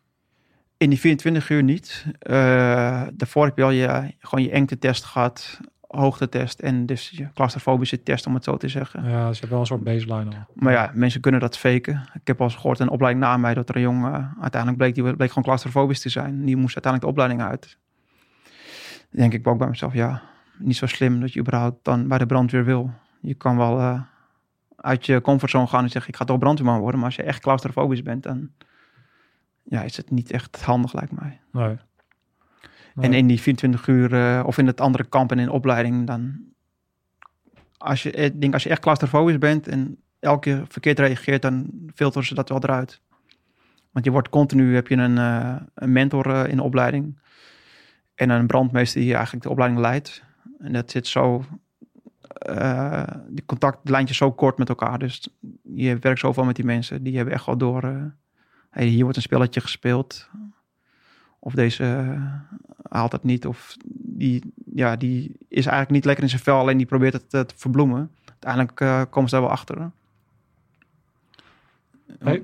In die 24 uur niet. Uh, daarvoor heb je al je, gewoon je engte-test gehad, hoogtetest en dus je claustrofobische test, om het zo te zeggen. Ja, dus je hebt wel een soort baseline al. Maar ja, mensen kunnen dat faken. Ik heb al eens gehoord een opleiding na mij dat er een jongen uh, uiteindelijk bleek, die bleek gewoon claustrofobisch te zijn. Die moest uiteindelijk de opleiding uit denk ik ook bij mezelf, ja, niet zo slim dat je überhaupt dan bij de brandweer wil. Je kan wel uh, uit je comfortzone gaan en zeggen, ik ga toch brandweerman worden. Maar als je echt claustrofobisch bent, dan ja, is het niet echt handig, lijkt mij. Nee. nee. En in die 24 uur, uh, of in het andere kamp en in opleiding, dan... Als je, ik denk, als je echt claustrofobisch bent en elke keer verkeerd reageert, dan filteren ze dat wel eruit. Want je wordt continu, heb je een, uh, een mentor in de opleiding en een brandmeester die eigenlijk de opleiding leidt. En dat zit zo, uh, die contactlijntjes zo kort met elkaar. Dus je werkt zoveel met die mensen. Die hebben echt wel door, uh, hey, hier wordt een spelletje gespeeld. Of deze uh, haalt het niet. Of die, ja, die is eigenlijk niet lekker in zijn vel, alleen die probeert het eh, te verbloemen. Uiteindelijk eh, komen ze daar wel achter.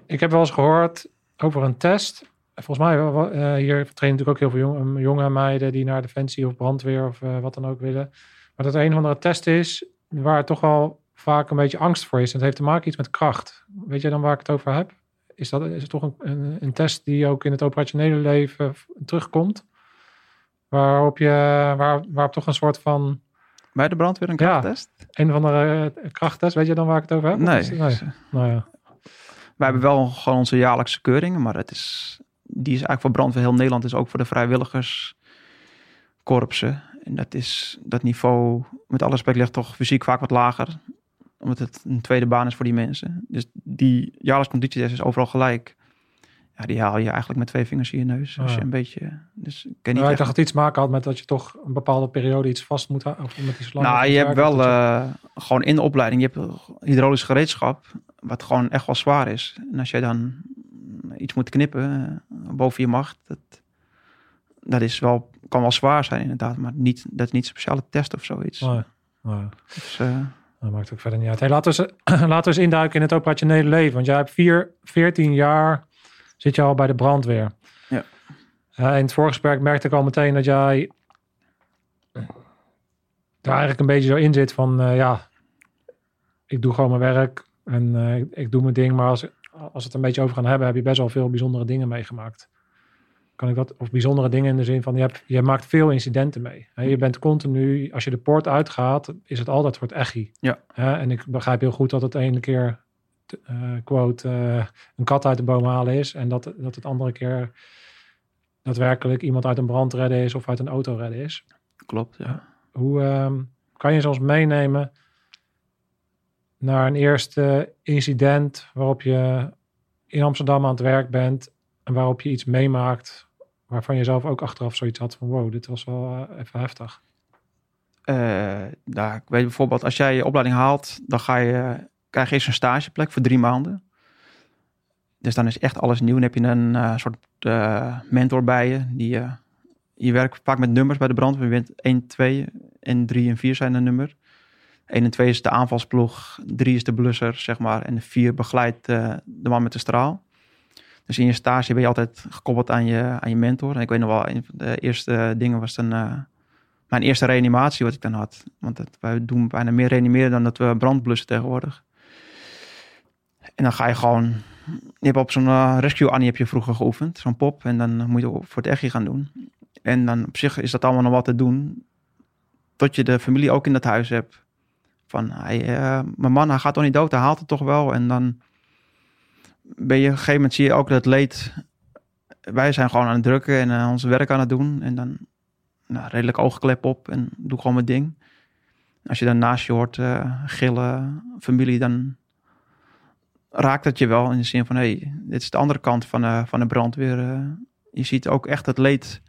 Ik heb wel eens gehoord over een test. Volgens mij, eh, hier trainen natuurlijk ook heel veel jonge, jonge meiden die naar defensie of brandweer of eh, wat dan ook willen. Maar dat er een of andere test is waar toch wel vaak een beetje angst voor is. En het heeft te maken iets met kracht. Weet je dan waar ik het over heb? Is dat is het toch een, een, een test die ook in het operationele leven terugkomt? Waarop je, waar, waarop toch een soort van Bij de brandweer een Ja. krachttest? een of andere eh, krachttest. Weet je dan waar ik het over heb? Nee. het- nee. Nou ja. Wij hebben wel gewoon onze jaarlijkse keuringen, maar het is, die is eigenlijk voor brandweer heel Nederland, dus ook voor de vrijwilligerskorpsen. En dat is dat niveau, met alle respect, ligt toch fysiek vaak wat lager, omdat het een tweede baan is voor die mensen. Dus die jaarlijkse conditietest is overal gelijk. Ja, die haal je eigenlijk met twee vingers in je neus. Als Ah. je een beetje, dus ik ken niet ik dacht dat het iets maken had met dat je toch een bepaalde periode iets vast moet houden. Of met die slang Nou, je hebt wel eh, gewoon in de opleiding, je hebt hydraulisch gereedschap, wat gewoon echt wel zwaar is. En als jij dan iets moet knippen boven je macht, dat, dat is wel, kan wel zwaar zijn inderdaad, maar niet, dat is niet een speciale test of zoiets. Nee, nee, Dus, eh, dat maakt ook verder niet uit. Hey, laten, we eens, (clears throat) laten we eens induiken in het operationele leven. Want jij hebt vier, 14 jaar zit je al bij de brandweer. Ja. Eh, in het voorgesprek merkte ik al meteen dat jij daar eigenlijk een beetje zo in zit van eh, ja, ik doe gewoon mijn werk en ik, ik doe mijn ding. Maar als, als we het een beetje over gaan hebben, heb je best wel veel bijzondere dingen meegemaakt. Kan ik dat, of bijzondere dingen in de zin van je, hebt, je maakt veel incidenten mee. Je bent continu, als je de poort uitgaat, is het altijd voor het echi. Ja. Hè, en ik begrijp heel goed dat het ene keer, eh, quote, eh, een kat uit de boom halen is. En dat, dat het andere keer daadwerkelijk iemand uit een brand redden is of uit een auto redden is. klopt, ja. Hoe ehm, kan je ze ons meenemen naar een eerste incident waarop je in Amsterdam aan het werk bent en waarop je iets meemaakt waarvan je zelf ook achteraf zoiets had van wow, dit was wel eh, even heftig. Nou, ik weet bijvoorbeeld, als jij je opleiding haalt, dan ga je, krijg je eerst een stageplek voor drie maanden. Dus dan is echt alles nieuw. Dan heb je een eh, soort mentor bij je. Die, je werkt vaak met nummers bij de brandweer. Je bent 1, 2 en 3 en 4 zijn een nummer. 1 en 2 is de aanvalsploeg. 3 is de blusser, zeg maar. En 4 begeleidt eh, de man met de straal. Dus in je stage ben je altijd gekoppeld aan je, aan je mentor. En ik weet nog wel, een van de eerste dingen was dan... eh, mijn eerste reanimatie wat ik dan had. Want het, wij doen bijna meer reanimeren dan dat we brandblussen tegenwoordig. En dan ga je gewoon... Je hebt op zo'n eh, rescue Annie heb je vroeger geoefend. Zo'n pop. En dan moet je voor het echi gaan doen. En dan op zich is dat allemaal nog wat te doen. Tot je de familie ook in dat huis hebt. Van, hij, eh, mijn man hij gaat toch niet dood. Hij haalt het toch wel. En dan ben je op een gegeven moment zie je ook dat leed... Wij zijn gewoon aan het drukken en eh, ons werk aan het doen. En dan nou, redelijk oogklep op en doe gewoon mijn ding. Als je dan naast je hoort eh, gillen, familie, dan raakt het je wel in de zin van, hé, hey, dit is de andere kant van, van de brandweer. je ziet ook echt het leed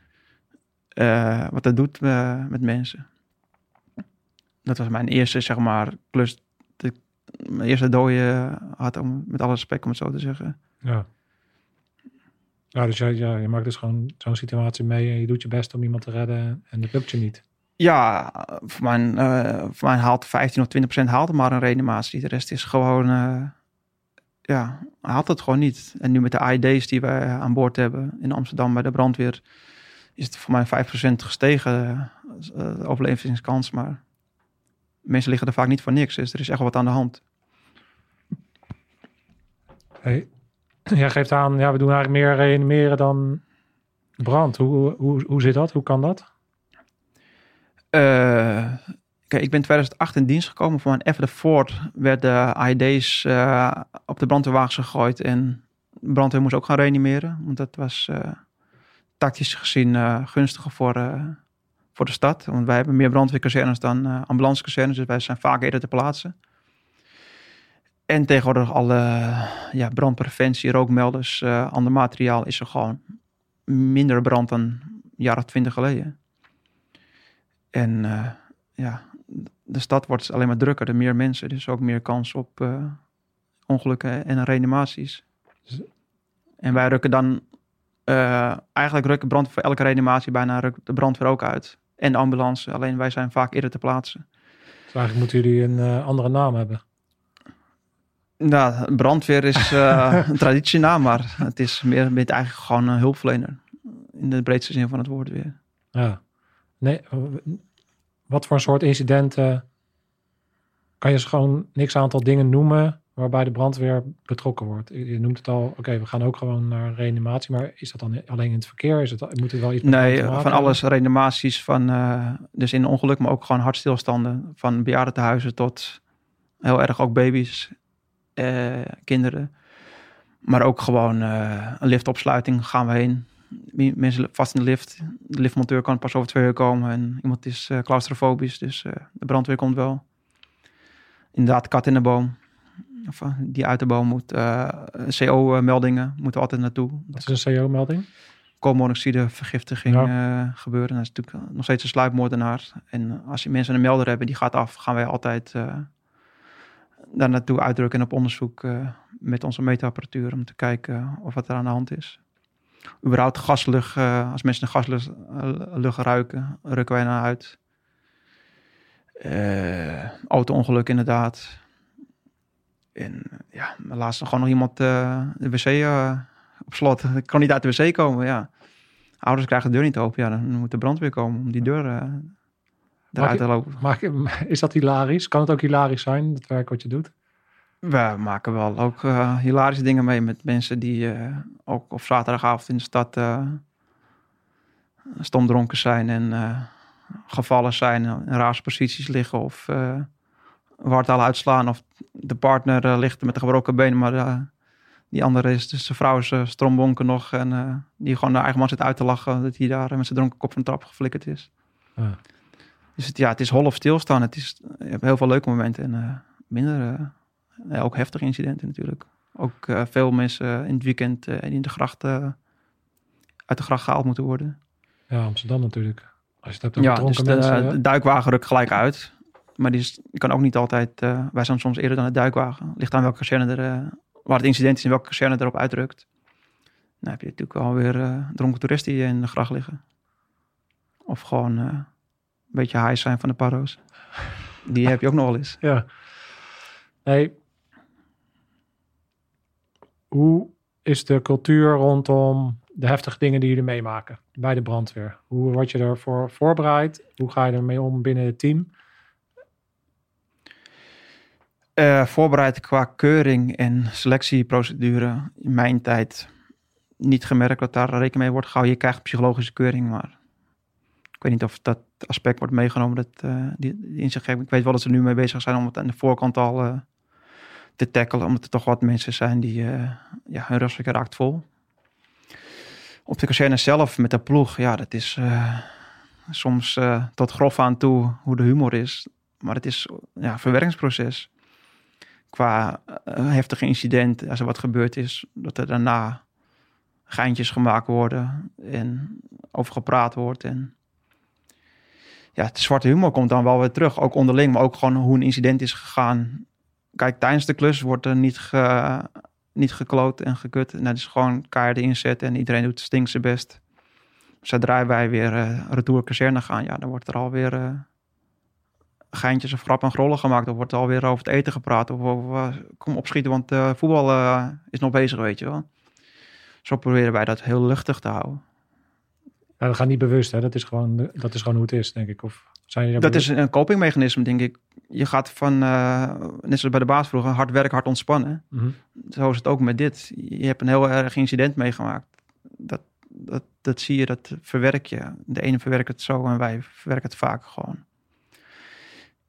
wat dat doet met mensen. Dat was mijn eerste, zeg maar, klus. De, mijn eerste dode had, om, met alle respect om het zo te zeggen. Ja. Ja, dus je, ja, je maakt dus gewoon zo'n situatie mee en je doet je best om iemand te redden en het lukt je niet. Ja, voor mijn, eh, voor mij haalt 15 of 20 procent haalt maar een reanimatie. De rest is gewoon, eh, ja, haalt het gewoon niet. En nu met de AED's die wij aan boord hebben in Amsterdam bij de brandweer, is het voor mij 5 procent gestegen, de overlevingskans. Maar mensen liggen er vaak niet voor niks, dus er is echt wel wat aan de hand. Hey, jij geeft aan, ja, we doen eigenlijk meer reanimeren dan brand. Hoe, hoe, hoe zit dat? Hoe kan dat? Eh, kijk, ik ben in 2008 in dienst gekomen. Voor mijn Ever de Ford werden AED's eh, op de brandweerwagens gegooid. En de brandweer moest ook gaan reanimeren. Want dat was eh, tactisch gezien gunstiger voor, voor de stad. Want wij hebben meer brandweerkazernes dan uh, ambulancekazernes. Dus wij zijn vaak eerder te plaatsen. En tegenwoordig alle ja, brandpreventie, rookmelders, uh, ander materiaal is er gewoon minder brand dan een jaar of twintig geleden. En uh, ja, de stad wordt alleen maar drukker, er meer mensen, dus ook meer kans op uh, ongelukken en reanimaties. En wij rukken dan, eigenlijk rukken brand voor elke reanimatie bijna de brandweer ook uit. En de ambulance. Alleen wij zijn vaak eerder te plaatsen. Dus eigenlijk moeten jullie een eh, andere naam hebben. Nou, brandweer is uh, (laughs) een traditienaam, maar het is meer met eigenlijk gewoon een hulpverlener. In de breedste zin van het woord weer. Ja. Nee, wat voor soort incidenten kan je gewoon niks aantal dingen noemen waarbij de brandweer betrokken wordt? Je noemt het al, oké, we gaan ook gewoon naar reanimatie, maar is dat dan alleen in het verkeer? Is het, moet het wel iets Nee, maken van alles, reanimaties, van, eh, dus in ongeluk, maar ook gewoon hartstilstanden. Van bejaardentehuizen tot heel erg ook baby's, eh, kinderen. Maar ook gewoon eh, een liftopsluiting gaan we heen. Mensen vast in de lift. De liftmonteur kan pas over twee uur komen. En iemand is claustrofobisch, dus de brandweer komt wel. Inderdaad, kat in de boom. Of, eh, die uit de boom moet. eh, CO-meldingen moeten altijd naartoe. Dat is een CO-melding. koolmonoxidevergiftiging eh gebeuren. Dat is natuurlijk nog steeds een sluipmoordenaar. En als je mensen een melder hebben die gaat af, gaan wij altijd daar naartoe uitdrukken en op onderzoek met onze meetapparatuur om te kijken of wat er aan de hand is. Überhaupt gaslucht, als mensen een gaslucht lucht ruiken, rukken wij naar uit. Eh auto-ongeluk inderdaad. En ja, laatst gewoon nog iemand eh, de wc eh, op slot. (laughs) Ik kan niet uit de wc komen, ja. Ouders krijgen de deur niet open. Ja, dan moet de brandweer komen om die deur eh eruit te lopen. Maar (laughs) is dat hilarisch? Kan het ook hilarisch zijn, het werk wat je doet? We maken wel ook hilarische dingen mee met mensen die ook op zaterdagavond in de stad stomdronken zijn en gevallen zijn, in rare posities liggen of wartaal uitslaan of de partner eh, ligt met een gebroken been, maar eh, die andere is dus zijn vrouw is uh, strombonken nog en eh, die gewoon de eigen man zit uit te lachen dat hij daar met zijn dronken kop van de trap geflikkerd is. Ja. Dus het, ja, het is hol of stilstaan. Het is, je hebt heel veel leuke momenten en eh, minder, eh, ja, ook heftige incidenten natuurlijk. Ook eh, veel mensen in het weekend eh, in de gracht, eh, uit de gracht gehaald moeten worden. Ja, Amsterdam natuurlijk. Als je het hebt over Ja, dus de, mensen. de duikwagen rukt gelijk uit. Maar die, is, kan ook niet altijd... eh, wij zijn soms eerder dan de duikwagen. Ligt aan welke kazerne er... eh, waar het incident is en welke kazerne erop uitrukt. Dan heb je natuurlijk alweer eh dronken toeristen die in de gracht liggen. Of gewoon een beetje high zijn van de paro's. Die heb je ook nog wel eens. Ja. Hey. Hoe is de cultuur rondom de heftige dingen die jullie meemaken bij de brandweer? Hoe word je ervoor voorbereid? Hoe ga je ermee om binnen het team? Eh, voorbereid qua keuring en selectieprocedure in mijn tijd niet gemerkt dat daar rekening mee wordt gehouden. Je krijgt psychologische keuring, maar ik weet niet of dat aspect wordt meegenomen. Dat, eh, die, inzicht geven. Ik weet wel dat ze nu mee bezig zijn om het aan de voorkant al eh, te tackelen, omdat er toch wat mensen zijn die ja, hun rustweek raakt vol. Op de kazerne zelf met de ploeg, ja, dat is soms tot grof aan toe hoe de humor is. Maar het is ja, een verwerkingsproces qua eh, heftige incident, als er wat gebeurd is, dat er daarna geintjes gemaakt worden en over gepraat wordt. En ja, het zwarte humor komt dan wel weer terug, ook onderling, maar ook gewoon hoe een incident is gegaan. Kijk, tijdens de klus wordt er niet, niet gekloot en gekut. En dat is gewoon kaarten inzet en iedereen doet stinkt zijn best. Zodra wij weer eh retour kazerne gaan, ja, dan wordt er alweer... eh geintjes of grappen en grollen gemaakt. Of wordt er alweer over het eten gepraat. Of over, eh, kom opschieten, want eh, voetbal eh, is nog bezig, weet je wel. Zo proberen wij dat heel luchtig te houden. Ja, dat gaat niet bewust, hè? Dat is gewoon, dat is gewoon hoe het is, denk ik. Of zijn Dat is een copingmechanisme, denk ik. Je gaat van, eh, net zoals bij de baas vroeger, hard werken, hard ontspannen. Mhm. Zo is het ook met dit. Je hebt een heel erg incident meegemaakt. Dat, dat, dat zie je, dat verwerk je. De ene verwerkt het zo en wij verwerken het vaak gewoon.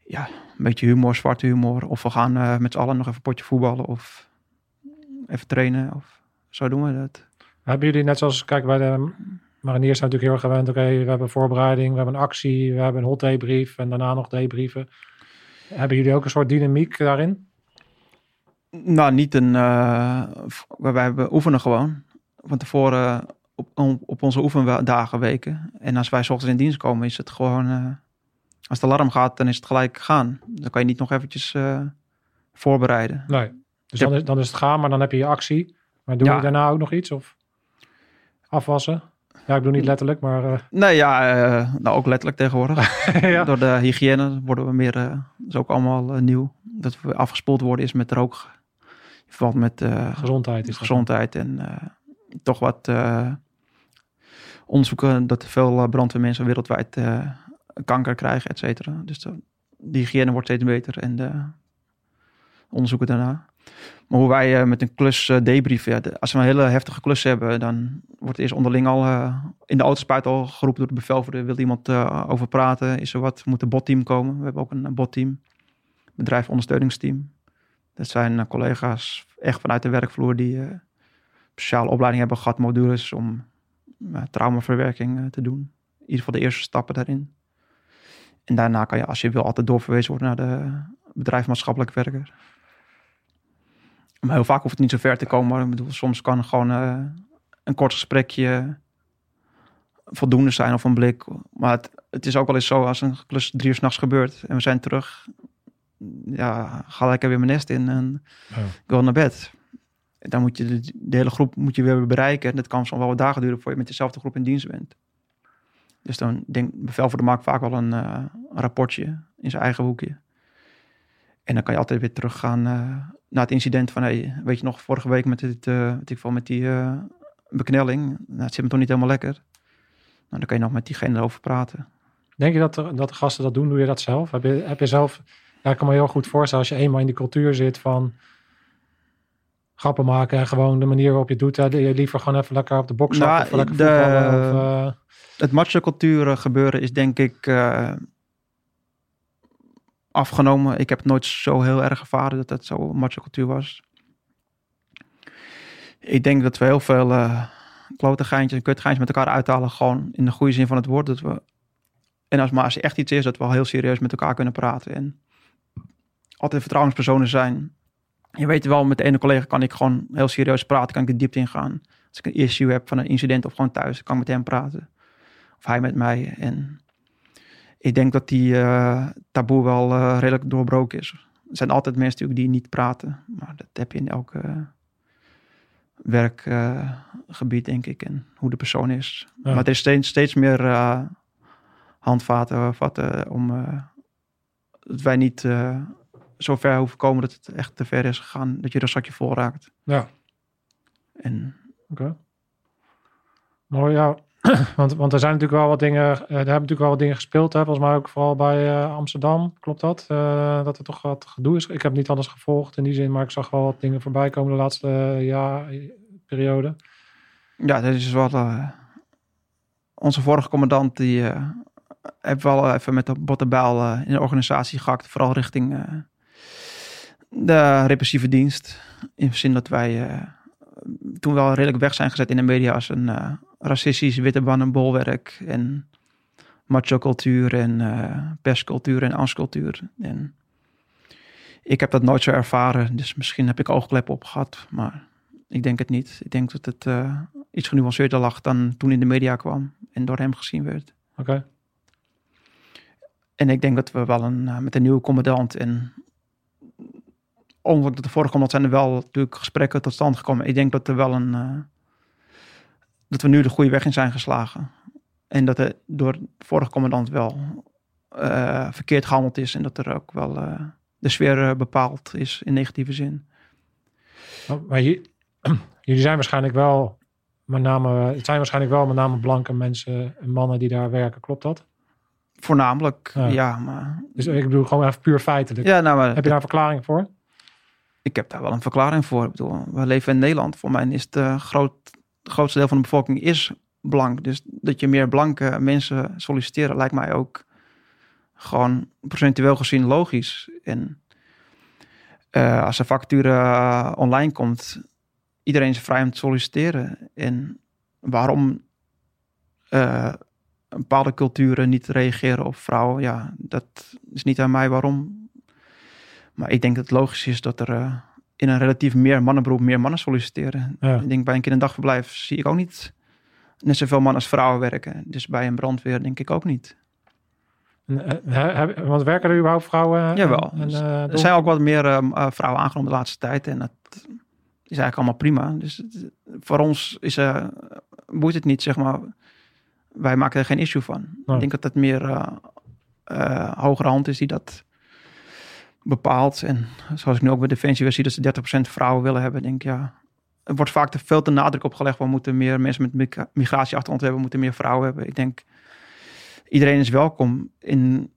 Ja, een beetje humor, zwarte humor. Of we gaan eh, met z'n allen nog even een potje voetballen of even trainen. Of zo doen we dat. Hebben jullie, net zoals, kijk, bij de mariniers zijn natuurlijk heel erg gewend. Oké, we hebben voorbereiding, we hebben een actie, we hebben een hot debrief en daarna nog debrieven. Hebben jullie ook een soort dynamiek daarin? Nou, niet een. eh wij we oefenen gewoon. Van tevoren op, op, op onze oefendagen, weken. En als wij 's ochtends in dienst komen, is het gewoon. eh, als het alarm gaat, dan is het gelijk gaan. Dan kan je niet nog eventjes eh, voorbereiden. Nee. Dus dan, is, dan is het gaan, maar dan heb je je actie. Maar doen Ja. jullie daarna ook nog iets? Of afwassen? Ja, ik bedoel niet letterlijk, maar... eh, Nee, ja, eh, nou ook letterlijk tegenwoordig. (laughs) ja. Door de hygiëne worden we meer, dat is ook allemaal nieuw. Dat we afgespoeld worden is met rook. In verband met gezondheid is dat. gezondheid en toch wat onderzoeken dat veel brandweermensen wereldwijd kanker krijgen, et cetera. Dus de, hygiëne wordt steeds beter en de onderzoeken daarna. Maar hoe wij eh, met een klus de- als we een hele heftige klus hebben, dan wordt eerst onderling al eh, in de autospuit al geroepen door de bevelvoerder. Wil iemand over praten? Is er wat? Moet een botteam komen? We hebben ook een, botteam, bedrijfondersteuningsteam. Dat zijn collega's echt vanuit de werkvloer die speciale opleiding hebben gehad, modules om traumaverwerking te doen. In ieder geval de eerste stappen daarin. En daarna kan je, als je wil, altijd doorverwezen worden naar de bedrijf maatschappelijk werker. Maar heel vaak hoeft het niet zo ver te komen. Maar ik bedoel, soms kan gewoon eh, een kort gesprekje voldoende zijn of een blik. Maar het, het is ook wel eens zo als een klus drie uur s'nachts gebeurt en we zijn terug. Ja, ga lekker weer mijn nest in en ik wil naar bed. En dan moet je de, de hele groep moet je weer bereiken. En dat kan soms wel wat dagen duren voor je met dezelfde groep in dienst bent. Dus dan denk bevelvoerder maakt vaak wel een, eh, een rapportje in zijn eigen hoekje. En dan kan je altijd weer teruggaan eh naar het incident van, hey, weet je nog, vorige week met, dit, eh, weet ik veel, met die eh, beknelling. Nou, het zit me toch niet helemaal lekker. Nou, dan kan je nog met diegene erover praten. Denk je dat de, dat de gasten dat doen? Doe je dat zelf? Heb je, heb je zelf... Ja, ik kan me heel goed voorstellen als je eenmaal in die cultuur zit van grappen maken en gewoon de manier waarop je het doet. Hè, je liever gewoon even lekker op de box Nou, of lekker de- voetballen. Of, eh, het macho-cultuur eh, gebeuren is denk ik eh, afgenomen. Ik heb het nooit zo heel erg ervaren dat het zo macho-cultuur was. Ik denk dat we heel veel eh klote geintjes en kutgeintjes met elkaar uithalen. Gewoon in de goede zin van het woord. Dat we, en als, maar als er echt iets is, dat we al heel serieus met elkaar kunnen praten. En altijd vertrouwenspersonen zijn. Je weet wel, met de ene collega kan ik gewoon heel serieus praten. Kan ik de diepte ingaan. Als ik een issue heb van een incident of gewoon thuis, kan ik met hem praten. Of hij met mij. En ik denk dat die eh, taboe wel eh, redelijk doorbroken is. Er zijn altijd mensen natuurlijk die niet praten. Maar dat heb je in elk eh, werkgebied, denk ik. En hoe de persoon is. Ja. Maar er is steeds, steeds meer eh, handvaten vatten om... dat wij niet zo ver hoeven komen dat het echt te ver is gegaan. Dat je er een zakje vol raakt. ja, En oké. Mooi, ja. (clears throat) want, want er zijn natuurlijk wel wat dingen, eh, er hebben natuurlijk wel wat dingen gespeeld. Hè? Volgens mij ook vooral bij eh, Amsterdam, klopt dat? Eh, dat er toch wat gedoe is. Ik heb niet alles gevolgd in die zin, maar ik zag wel wat dingen voorbij komen de laatste eh, jaar, periode. Ja, dat is eh, onze vorige commandant die eh, heeft wel even met de bottenbijl eh, in de organisatie gehakt, vooral richting eh, de repressieve dienst. In de zin dat wij eh, toen wel redelijk weg zijn gezet in de media als een eh, racistisch witte bolwerk en macho cultuur en eh, perscultuur en angstcultuur. En ik heb dat nooit zo ervaren, dus misschien heb ik oogkleppen op gehad, maar ik denk het niet. Ik denk dat het iets genuanceerder lag dan toen in de media kwam en door hem gezien werd. Oké, En ik denk dat we wel een, met een nieuwe commandant en ondanks dat de vorige commandant zijn er wel natuurlijk gesprekken tot stand gekomen. Ik denk dat er wel een, eh, dat we nu de goede weg in zijn geslagen. En dat er door de vorige commandant wel eh, verkeerd gehandeld is en dat er ook wel eh, de sfeer bepaald is in negatieve zin. Maar- (clears throat) jullie zijn waarschijnlijk wel met name, het zijn waarschijnlijk wel met name blanke mensen en mannen die daar werken, klopt dat? Voornamelijk, Ja. ja, maar... Dus ik bedoel gewoon even puur feitelijk. Ja, nou, maar Heb je daar verklaring voor? Ik heb daar wel een verklaring voor. Ik bedoel, we leven in Nederland. Voor mij is het eh, groot, grootste deel van de bevolking is blank. Dus dat je meer blanke mensen solliciteren lijkt mij ook gewoon procentueel gezien logisch. En eh, als een vacature eh, online komt, iedereen is vrij om te solliciteren. En waarom bepaalde culturen niet reageren op vrouwen, ja, dat is niet aan mij waarom. Maar ik denk dat het logisch is dat er eh, in een relatief meer mannenberoep meer mannen solliciteren. Ja. Ik denk bij een kinderdagverblijf zie ik ook niet net zoveel mannen als vrouwen werken. Dus bij een brandweer denk ik ook niet. En, eh, want werken er überhaupt vrouwen? en- Jawel. En, Dus eh, Er zijn ook wat meer eh, eh, vrouwen aangenomen de laatste tijd. En dat is eigenlijk allemaal prima. Dus het- voor ons is, eh boeit het niet, zeg maar. wij maken er geen issue van. Ik denk dat het meer hogere hand is die dat bepaalt. En zoals ik nu ook bij Defensie weer zie dat ze 30% vrouwen willen hebben, denk ik ja. Er wordt vaak te veel te nadruk op gelegd. We moeten meer mensen met migratieachtergrond hebben, moeten meer vrouwen hebben. Ik denk, iedereen is welkom in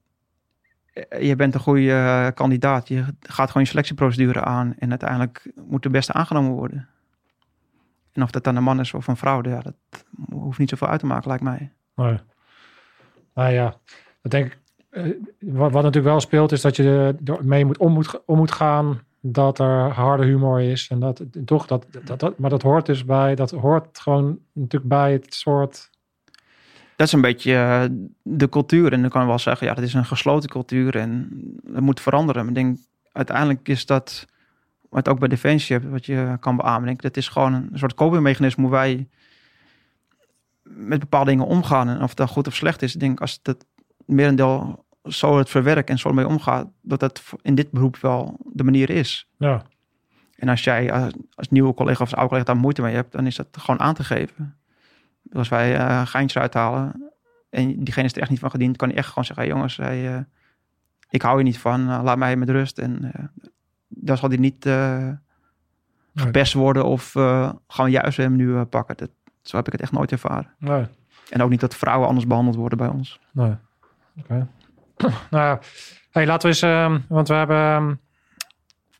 je bent een goede uh, kandidaat. Je gaat gewoon je selectieprocedure aan. En uiteindelijk moet de beste aangenomen worden. En of dat dan een man is of een vrouw, ja, dat hoeft niet zoveel uit te maken, lijkt mij. Nee. Nou ja, dat denk ik. Uh, wat, wat, natuurlijk wel speelt, is dat je er mee moet om, moet om moet gaan dat er harde humor is. En dat toch, dat, dat, dat, maar dat hoort dus bij, dat hoort gewoon natuurlijk bij het soort dat is een beetje uh, de cultuur. En dan kan je wel zeggen, ja, dat is een gesloten cultuur en dat moet veranderen. Maar ik denk, uiteindelijk is dat, wat ook bij Defensie hebt, wat je kan beamen. Dat is gewoon een soort copingmechanisme hoe wij met bepaalde dingen omgaan. En of dat goed of slecht is. Ik denk, als het merendeel zo het verwerkt en zo mee omgaat, dat dat in dit beroep wel de manier is. Ja. En als jij als, als nieuwe collega of als oude collega daar moeite mee hebt, dan is dat gewoon aan te geven als wij uh, geintjes uithalen en diegene is er echt niet van gediend, kan hij echt gewoon zeggen: hey jongens, hey, uh, ik hou je niet van, uh, laat mij met rust. En dan zal hij niet gepest worden of gewoon juist hem nu pakken. Dat, zo heb ik het echt nooit ervaren. Nee. En ook niet dat vrouwen anders behandeld worden bij ons. Nee. (clears throat) Nou, hey, laten we eens, ehm, want we hebben. Ehm,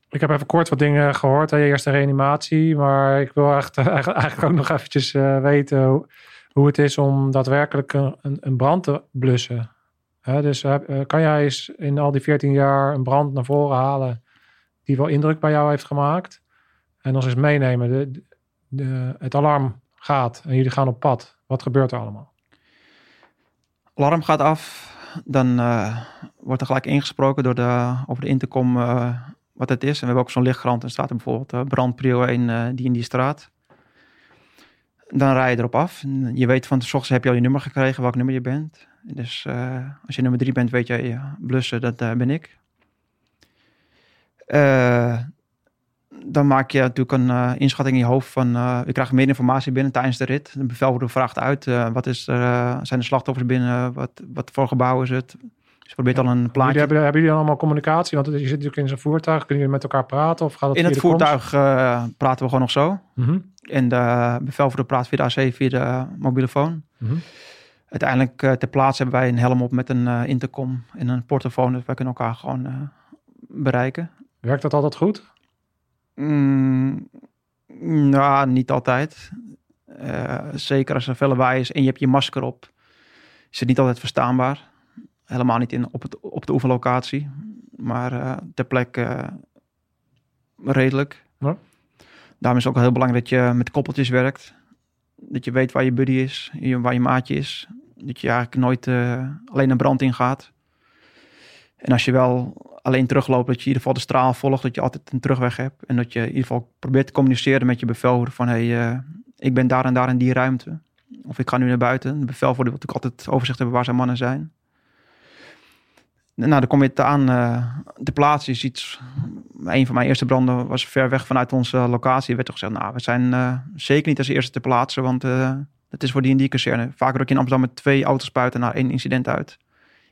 ik heb even kort wat dingen gehoord. Hè, eerste reanimatie. Maar ik wil echt, (laughs) eigenlijk ook nog eventjes uh, weten hoe, het is om daadwerkelijk een, een brand te blussen. Dus uh, kan jij eens in al die 14 jaar een brand naar voren halen die wel indruk bij jou heeft gemaakt? En ons eens meenemen. De, de, het alarm gaat en jullie gaan op pad. Wat gebeurt er allemaal? Alarm gaat af. Dan uh, wordt er gelijk ingesproken door de, over de intercom wat het is. En we hebben ook zo'n lichtkrant en staat er bijvoorbeeld uh, brand prio 1 uh, die in die straat. Dan rij je erop af. Je weet van de ochtends heb je al je nummer gekregen, welk nummer je bent. Dus als je nummer 3 bent, weet je, ja, blussen, dat ben ik. Dan maak je natuurlijk een inschatting in je hoofd van, je krijgt meer informatie binnen tijdens de rit. De bevelvoerder vraagt uit, wat is er, zijn de slachtoffers binnen, wat, wat voor gebouw is het, dus probeert ja. al een plaatje. Hebben, hebben jullie allemaal communicatie? Want je zit natuurlijk in zo'n voertuig. Kunnen jullie met elkaar praten? Of gaat het in het voertuig uh, praten we gewoon nog zo. Mm -hmm. En de bevelvoerder praat via de AC, via de mobiele phone. Mm -hmm. Uiteindelijk uh, ter plaatse hebben wij een helm op met een uh, intercom en een portofoon. Dus wij kunnen elkaar gewoon bereiken. Werkt dat altijd goed? Mm, nou, niet altijd. zeker als er lawaai is en je hebt je masker op, is het niet altijd verstaanbaar. Helemaal niet in, op, het, op de oefenlocatie, maar uh, ter plekke uh, redelijk. Ja. Daarom is het ook heel belangrijk dat je met koppeltjes werkt. Dat je weet waar je buddy is, waar je maatje is. Dat je eigenlijk nooit alleen een brand ingaat. En als je wel alleen terugloopt, dat je in ieder geval de straal volgt. Dat je altijd een terugweg hebt. En dat je in ieder geval probeert te communiceren met je bevelvoerder. Van hey, ik ben daar en daar in die ruimte. Of ik ga nu naar buiten. De bevelvoerder wil natuurlijk altijd overzicht hebben waar zijn mannen zijn. Nou, dan kom je het aan. Uh, de plaats is iets. Een van mijn eerste branden was ver weg vanuit onze locatie. Er werd er gezegd: Nou, we zijn uh, zeker niet als eerste te plaatsen, want het is voor die en die kazerne. Vaak ruk je in Amsterdam met twee auto's spuiten naar één incident uit.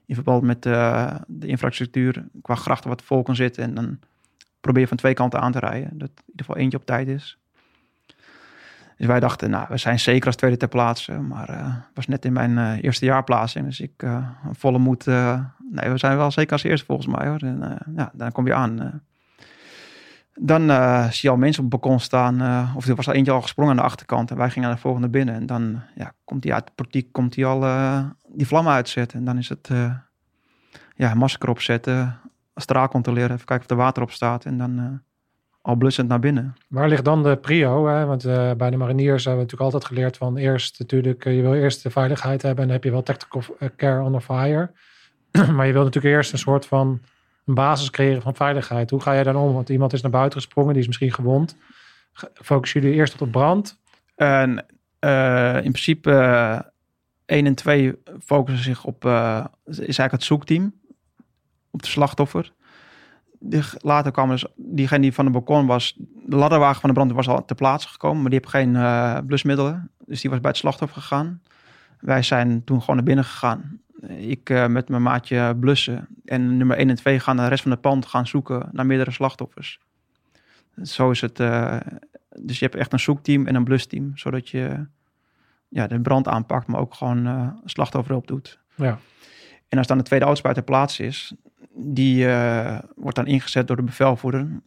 In verband met de infrastructuur, qua grachten wat vol kan zitten. En dan probeer je van twee kanten aan te rijden. Dat in ieder geval eentje op tijd is. Dus wij dachten, nou, we zijn zeker als tweede ter plaatse. Maar het was net in mijn eerste jaarplaatsing. Dus ik volle moed nee, we zijn wel zeker als eerste volgens mij hoor. En, ja, dan kom je aan. Dan zie je al mensen op het balkon staan. of er was al eentje al gesprongen aan de achterkant. En wij gingen naar de volgende binnen. En dan ja, komt hij uit de portiek, komt hij al die vlammen uitzetten. En dan is het ja, masker opzetten. Straal controleren. Even kijken of er water op staat. En dan al blussend naar binnen. Waar ligt dan de prio? Hè? Want uh, bij de mariniers hebben we natuurlijk altijd geleerd van eerst natuurlijk, je wil eerst de veiligheid hebben en dan heb je wel tactical care under fire. (clears throat) maar je wilt natuurlijk eerst een soort van een basis creëren van veiligheid. Hoe ga je dan om? Want iemand is naar buiten gesprongen, die is misschien gewond. Focussen jullie eerst op de brand? En, in principe 1 en 2 focussen zich op, uh, is eigenlijk het zoekteam, op de slachtoffer. Later kwam dus diegene die van de balkon was, de ladderwagen van de brand was al ter plaatse gekomen, maar die heeft geen uh, blusmiddelen. Dus die was bij het slachtoffer gegaan. Wij zijn toen gewoon naar binnen gegaan. Ik uh, met mijn maatje blussen. En nummer 1 en 2 gaan de rest van het pand gaan zoeken naar meerdere slachtoffers. Zo is het. Dus je hebt echt een zoekteam en een blusteam. Zodat je ja, de brand aanpakt, maar ook gewoon uh, slachtoffer op doet. Ja. En als dan de tweede autospuit ter plaatse is, die wordt dan ingezet door de bevelvoerder.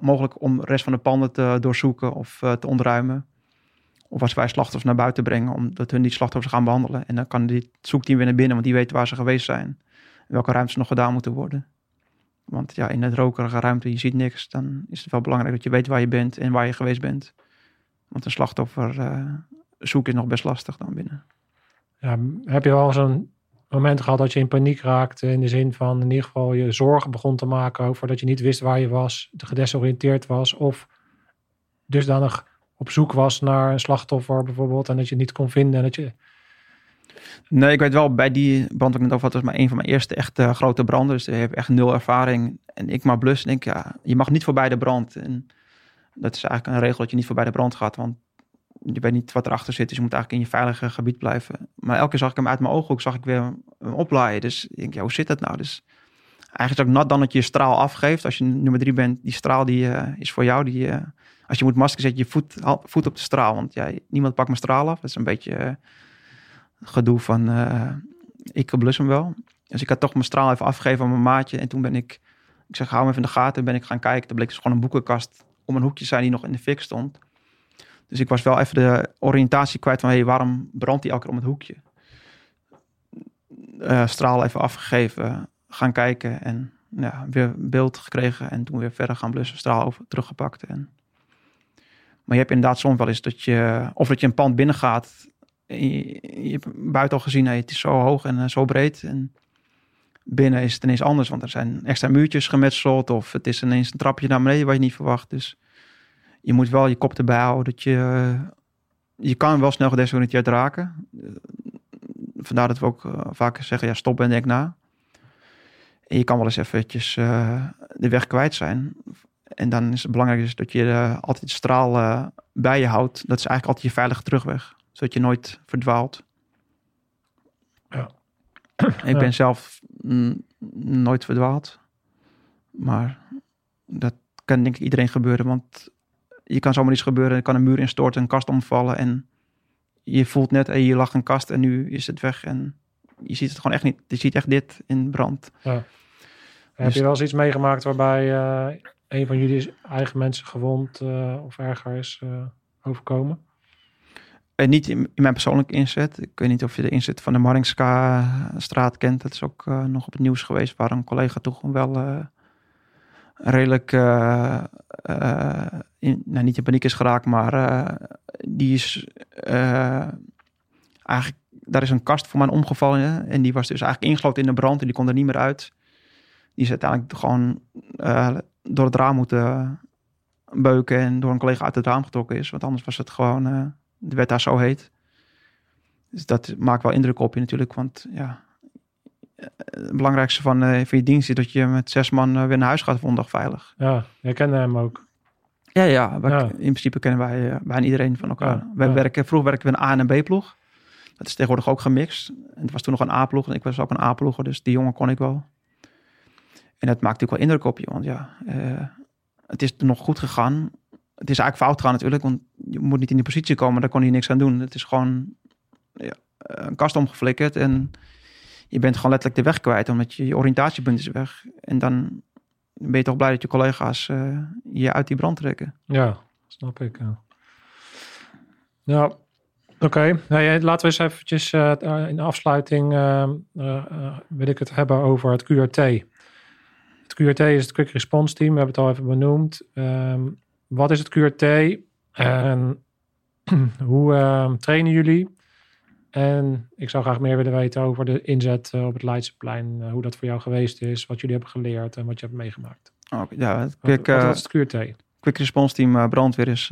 mogelijk om de rest van de panden te doorzoeken of te ontruimen. Of als wij slachtoffers naar buiten brengen, omdat hun die slachtoffers gaan behandelen. En dan kan dit zoekteam weer naar binnen, want die weet waar ze geweest zijn. En welke ruimtes nog gedaan moeten worden. Want ja, in het rokerige ruimte, je ziet niks. Dan is het wel belangrijk dat je weet waar je bent en waar je geweest bent. Want een slachtoffer uh, zoeken is nog best lastig dan binnen. Ja, heb je wel zo'n moment gehad dat je in paniek raakte? In de zin van in ieder geval je zorgen begon te maken over dat je niet wist waar je was, gedesoriënteerd was. Of dusdanig op zoek was naar een slachtoffer bijvoorbeeld en dat je het niet kon vinden en dat je... Nee, ik weet wel, bij die brand ik net over had, was maar een van mijn eerste echt grote branden. Dus ik heb echt nul ervaring. En ik maar blus, denk ja, je mag niet voorbij de brand. En dat is eigenlijk een regel dat je niet voorbij de brand gaat, want je weet niet wat erachter zit. Dus je moet eigenlijk in je veilige gebied blijven. Maar elke keer zag ik hem uit mijn ooghoek, zag ik weer hem oplaaien. Dus ik denk, ja, hoe zit dat nou? Dus eigenlijk is ook nat dan dat je je straal afgeeft. Als je nummer drie bent, die straal die uh, is voor jou. Die, uh, als je moet masker, zet je voet, voet op de straal. Want ja, niemand pakt mijn straal af. Dat is een beetje uh, gedoe van, ik blus hem wel. Dus ik had toch mijn straal even afgegeven aan mijn maatje. En toen ben ik, ik zeg, hou hem even in de gaten. ben ik gaan kijken. Er bleek dus gewoon een boekenkast om een hoekje zijn die nog in de fik stond. Dus ik was wel even de oriëntatie kwijt van, hey, waarom brandt hij elke om het hoekje? Uh, straal even afgegeven, gaan kijken en ja, weer beeld gekregen. En toen weer verder gaan blussen, straal over, teruggepakt. En maar je hebt inderdaad soms wel eens dat je, of dat je een pand binnengaat. Je, hebt buiten al gezien, hey, het is zo hoog en uh, zo breed. En binnen is het ineens anders, want er zijn extra muurtjes gemetseld. Of het is ineens een trapje naar beneden wat je niet verwacht. Dus je moet wel je kop erbij houden dat je, je kan wel snel gedesoriënteerd raken. Vandaar dat we ook uh, vaak zeggen, ja stop en denk na. En je kan wel eens eventjes uh, de weg kwijt zijn. En dan is het belangrijk dus dat je altijd straal bij je houdt. Dat is eigenlijk altijd je veilige terugweg. Zodat je nooit verdwaalt. Ja. Ik ben zelf nooit verdwaald. Maar dat kan denk ik iedereen gebeuren. Want je kan zomaar iets gebeuren. Er kan een muur instorten, een kast omvallen. En je voelt net, hey, je lag een kast en nu is het weg. En je ziet het gewoon echt niet. Je ziet echt dit in brand. Ja. Dus, Heb je wel eens iets meegemaakt waarbij... Uh een van jullie eigen mensen gewond uh, of erger is uh, overkomen? Uh, niet in, mijn persoonlijke inzet. Ik weet niet of je de inzet van de Maringska-straat kent. Dat is ook nog op het nieuws geweest, waar een collega toch wel redelijk, in, nou, niet in paniek is geraakt, maar die is eigenlijk, daar is een kast voor mij omgevallen. En die was dus eigenlijk ingesloten in de brand en die kon er niet meer uit. Die is uiteindelijk gewoon door het raam moeten beuken en door een collega uit het raam getrokken is. Want anders was het gewoon, de werd daar zo heet. Dus dat maakt wel indruk op je natuurlijk. Want ja, het belangrijkste van, uh, van je dienst is dat je met zes man uh, weer naar huis gaat vondag veilig. Ja, jij kende hem ook. Ja, ja, ja. in principe kennen wij bijna iedereen van elkaar. Ja, wij werken, vroeger werken we een A- en een B-ploeg. Dat is tegenwoordig ook gemixt. En het was toen nog een A-ploeg en ik was ook een A-ploeger, dus die jongen kon ik wel. En dat maakt natuurlijk wel indruk op je, want ja, uh, het is nog goed gegaan. Het is eigenlijk fout gegaan natuurlijk, want je moet niet in die positie komen, daar kon je niks aan doen. Het is gewoon ja, een kast omgeflikkerd en je bent gewoon letterlijk de weg kwijt, omdat je, je oriëntatiepunt is weg. En dan ben je toch blij dat je collega's uh, je uit die brand trekken. Ja, snap ik. Ja, oké. Nou, laten we eens eventjes uh, in afsluiting wil ik het hebben over het QRT. Het QRT is het Quick Response Team. We hebben het al even benoemd. Um, wat is het QRT? En (clears throat) hoe uh, trainen jullie? En ik zou graag meer willen weten over de inzet uh, op het Leidseplein. Uh, hoe dat voor jou geweest is. Wat jullie hebben geleerd en wat je hebt meegemaakt. Okay, ja, het quick, wat, wat is het QRT? Quick Response Team brandweer is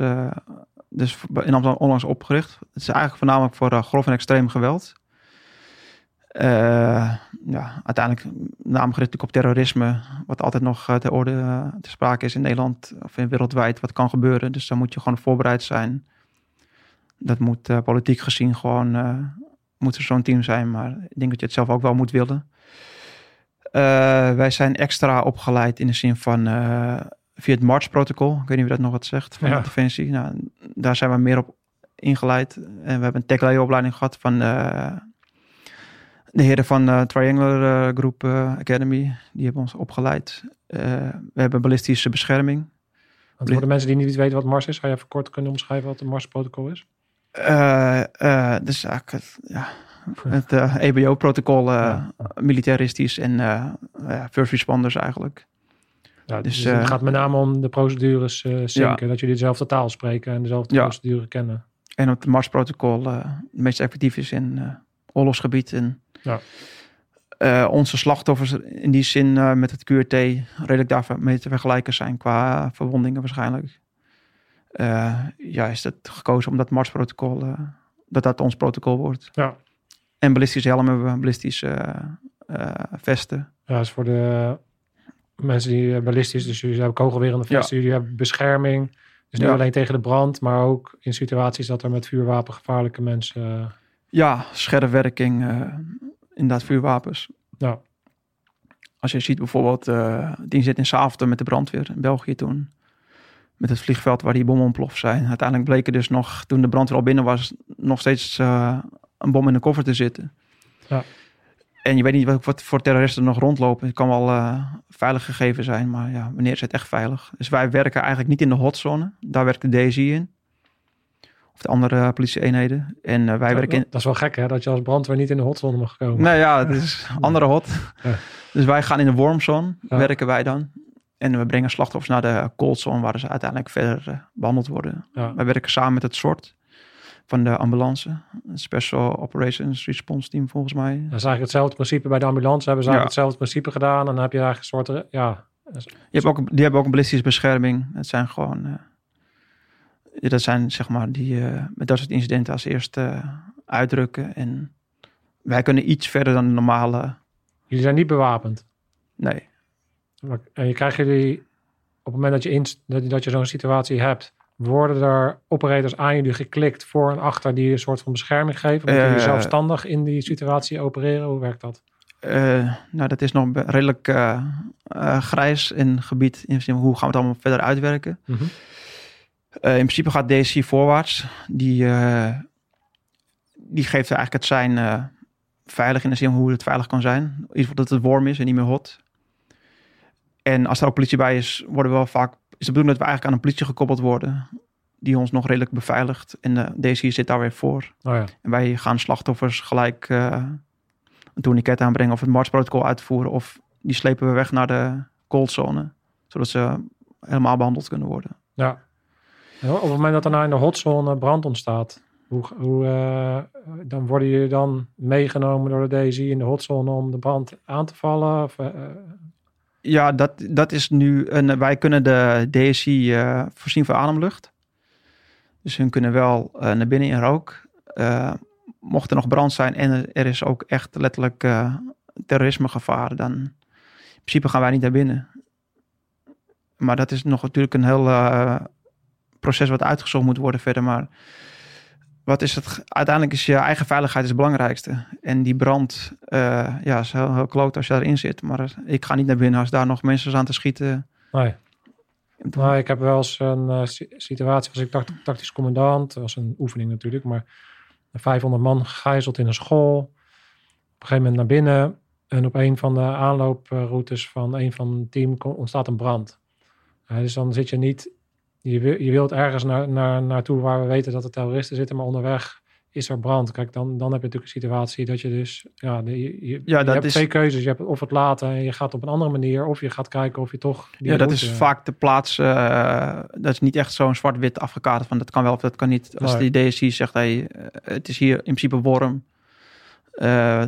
dus in Amsterdam onlangs opgericht. Het is eigenlijk voornamelijk voor grof en extreem geweld. Uh, ja, uiteindelijk naam gericht op terrorisme, wat altijd nog uh, ter orde uh, te sprake is in Nederland of in wereldwijd, wat kan gebeuren. Dus daar moet je gewoon voorbereid zijn. Dat moet eh, politiek gezien gewoon, eh, moet er zo'n team zijn. Maar ik denk dat je het zelf ook wel moet willen. Eh, wij zijn extra opgeleid in de zin van eh, via het March-protocol. Ik weet niet wie dat nog wat zegt van Ja. de Defensie. Nou, daar zijn we meer op ingeleid. En we hebben een tech opleiding gehad van eh, de heren van eh, Triangular eh, Group eh, Academy. Die hebben ons opgeleid. We hebben ballistische bescherming. Want voor de mensen die niet weten wat Mars is, zou je even kort kunnen omschrijven wat het Mars-protocol is? Eh, eh, dus eigenlijk het, ja, het EBO-protocol, eh, militaristisch en ja, first responders eigenlijk. Ja, Dus, dus, het eh, gaat met name om de procedures zinken. Dat jullie dezelfde taal spreken en dezelfde Ja. procedure kennen. En het Mars-protocol het meest effectief is in oorlogsgebied. En Ja. eh, onze slachtoffers in die zin eh, met het QRT redelijk daarmee te vergelijken zijn qua verwondingen waarschijnlijk. Eh, ja, is het gekozen omdat Mars-protocol, eh, dat dat ons protocol wordt. Ja. En ballistische helmen hebben we, ballistische vesten. Ja, dat is voor de mensen die ballistisch, dus jullie hebben kogelwerende Ja. vesten, jullie hebben bescherming. Dus niet Ja. alleen tegen de brand, maar ook in situaties dat er met vuurwapen gevaarlijke mensen... Ja, scherpwerking, eh inderdaad vuurwapens. Ja. Als je ziet bijvoorbeeld eh die inzet in Zaventem met de brandweer in België toen. Met het vliegveld waar die bommen ontploft zijn. Uiteindelijk bleek er dus nog, toen de brandweer al binnen was, nog steeds eh, een bom in de koffer te zitten. Ja. En je weet niet wat, wat voor terroristen er nog rondlopen. Het kan wel veilig gegeven zijn, maar ja, wanneer is het echt veilig? Dus wij werken eigenlijk niet in de hotzone. Daar werkt de DSI in. Of de andere politie-eenheden. En eh, wij ja, werken in, Dat is wel gek hè, dat je als brandweer niet in de hotzone mag komen. nou ja, het is (laughs) andere hot. Ja. Dus wij gaan in de warmzone, werken wij dan. En we brengen slachtoffers naar de coldzone, waar ze uiteindelijk verder eh, behandeld worden. Wij werken samen met het SORT van de ambulance. Special Operations Response Team volgens mij. Dat is eigenlijk hetzelfde principe bij de ambulance. Hebben ze eigenlijk Ja. hetzelfde principe gedaan. En dan heb je eigenlijk een soort, ja, Je hebt ook, die hebben ook een ballistische bescherming. Het zijn gewoon... eh, dat zijn zeg maar die eh, met dat soort incidenten als eerste eh, uitdrukken. En wij kunnen iets verder dan de normale... jullie zijn niet bewapend. Nee, Maar- En je krijgt jullie, op het moment dat je, in, dat, je- dat je zo'n situatie hebt, worden er operators aan jullie geklikt voor en achter die een soort van bescherming geven? Moeten jullie Eh, zelfstandig in die situatie opereren? Hoe werkt dat? Eh, nou, dat is nog redelijk eh, eh, grijs in gebied. In hoe gaan we het allemaal verder uitwerken? Mhm. Eh, in principe gaat DSC voorwaarts. Die, eh, die geeft eigenlijk het zijn eh, veilig in de zin hoe het veilig kan zijn. Geval dat het warm is en niet meer hot. En als er ook politie bij is, worden we wel vaak, is de bedoeling dat we eigenlijk aan een politie gekoppeld worden. Die ons nog redelijk beveiligt. En de DSC zit daar weer voor. Oh ja. En wij gaan slachtoffers gelijk eh, een tourniquet aanbrengen of het Mars-protocol uitvoeren. Of die slepen we weg naar de coldzone. Zodat ze helemaal behandeld kunnen worden. ja. Op het moment dat er nou in de hotzone brand ontstaat, hoe, hoe, eh, dan worden jullie dan meegenomen door de DSI in de hotzone om de brand aan te vallen? Of, eh, eh, Ja, dat, dat is nu. Een, wij kunnen de DSI voorzien van ademlucht. Dus hun kunnen wel naar binnen in rook. Mocht er nog brand zijn en er- is ook echt letterlijk terrorismegevaar, dan in principe gaan wij niet naar binnen. Maar dat is nog natuurlijk een heel proces wat uitgezocht moet worden verder. Maar wat is het? Uiteindelijk is je eigen veiligheid het belangrijkste. En die brand, eh, ja, is heel, heel kloot als je daarin zit. Maar ik ga niet naar binnen als daar nog mensen aan te schieten. nee. Nou, ik heb wel eens een eh, si- situatie, was ik tact- tactisch commandant, dat was een oefening natuurlijk, maar 500 man gegijzeld in een school. Op een gegeven moment naar binnen en op een van de aanlooproutes van een van het team ontstaat een brand. Ja, dus dan zit je niet, je, wil- je wilt ergens naar, naar, naartoe waar we weten dat er terroristen zitten, maar onderweg is er brand. Kijk, dan, dan heb je natuurlijk een situatie dat je dus, ja, de, je, hebt is- twee keuzes. Je hebt of het laten en je gaat op een andere manier, of je gaat kijken of je toch... die Ja, dat route- is vaak de plaats. eh, dat is niet echt zo'n zwart-wit afgekaderd van dat kan wel of dat kan niet. Als Nee. die DSI zegt, hey, eh, het is hier in principe warm. Eh,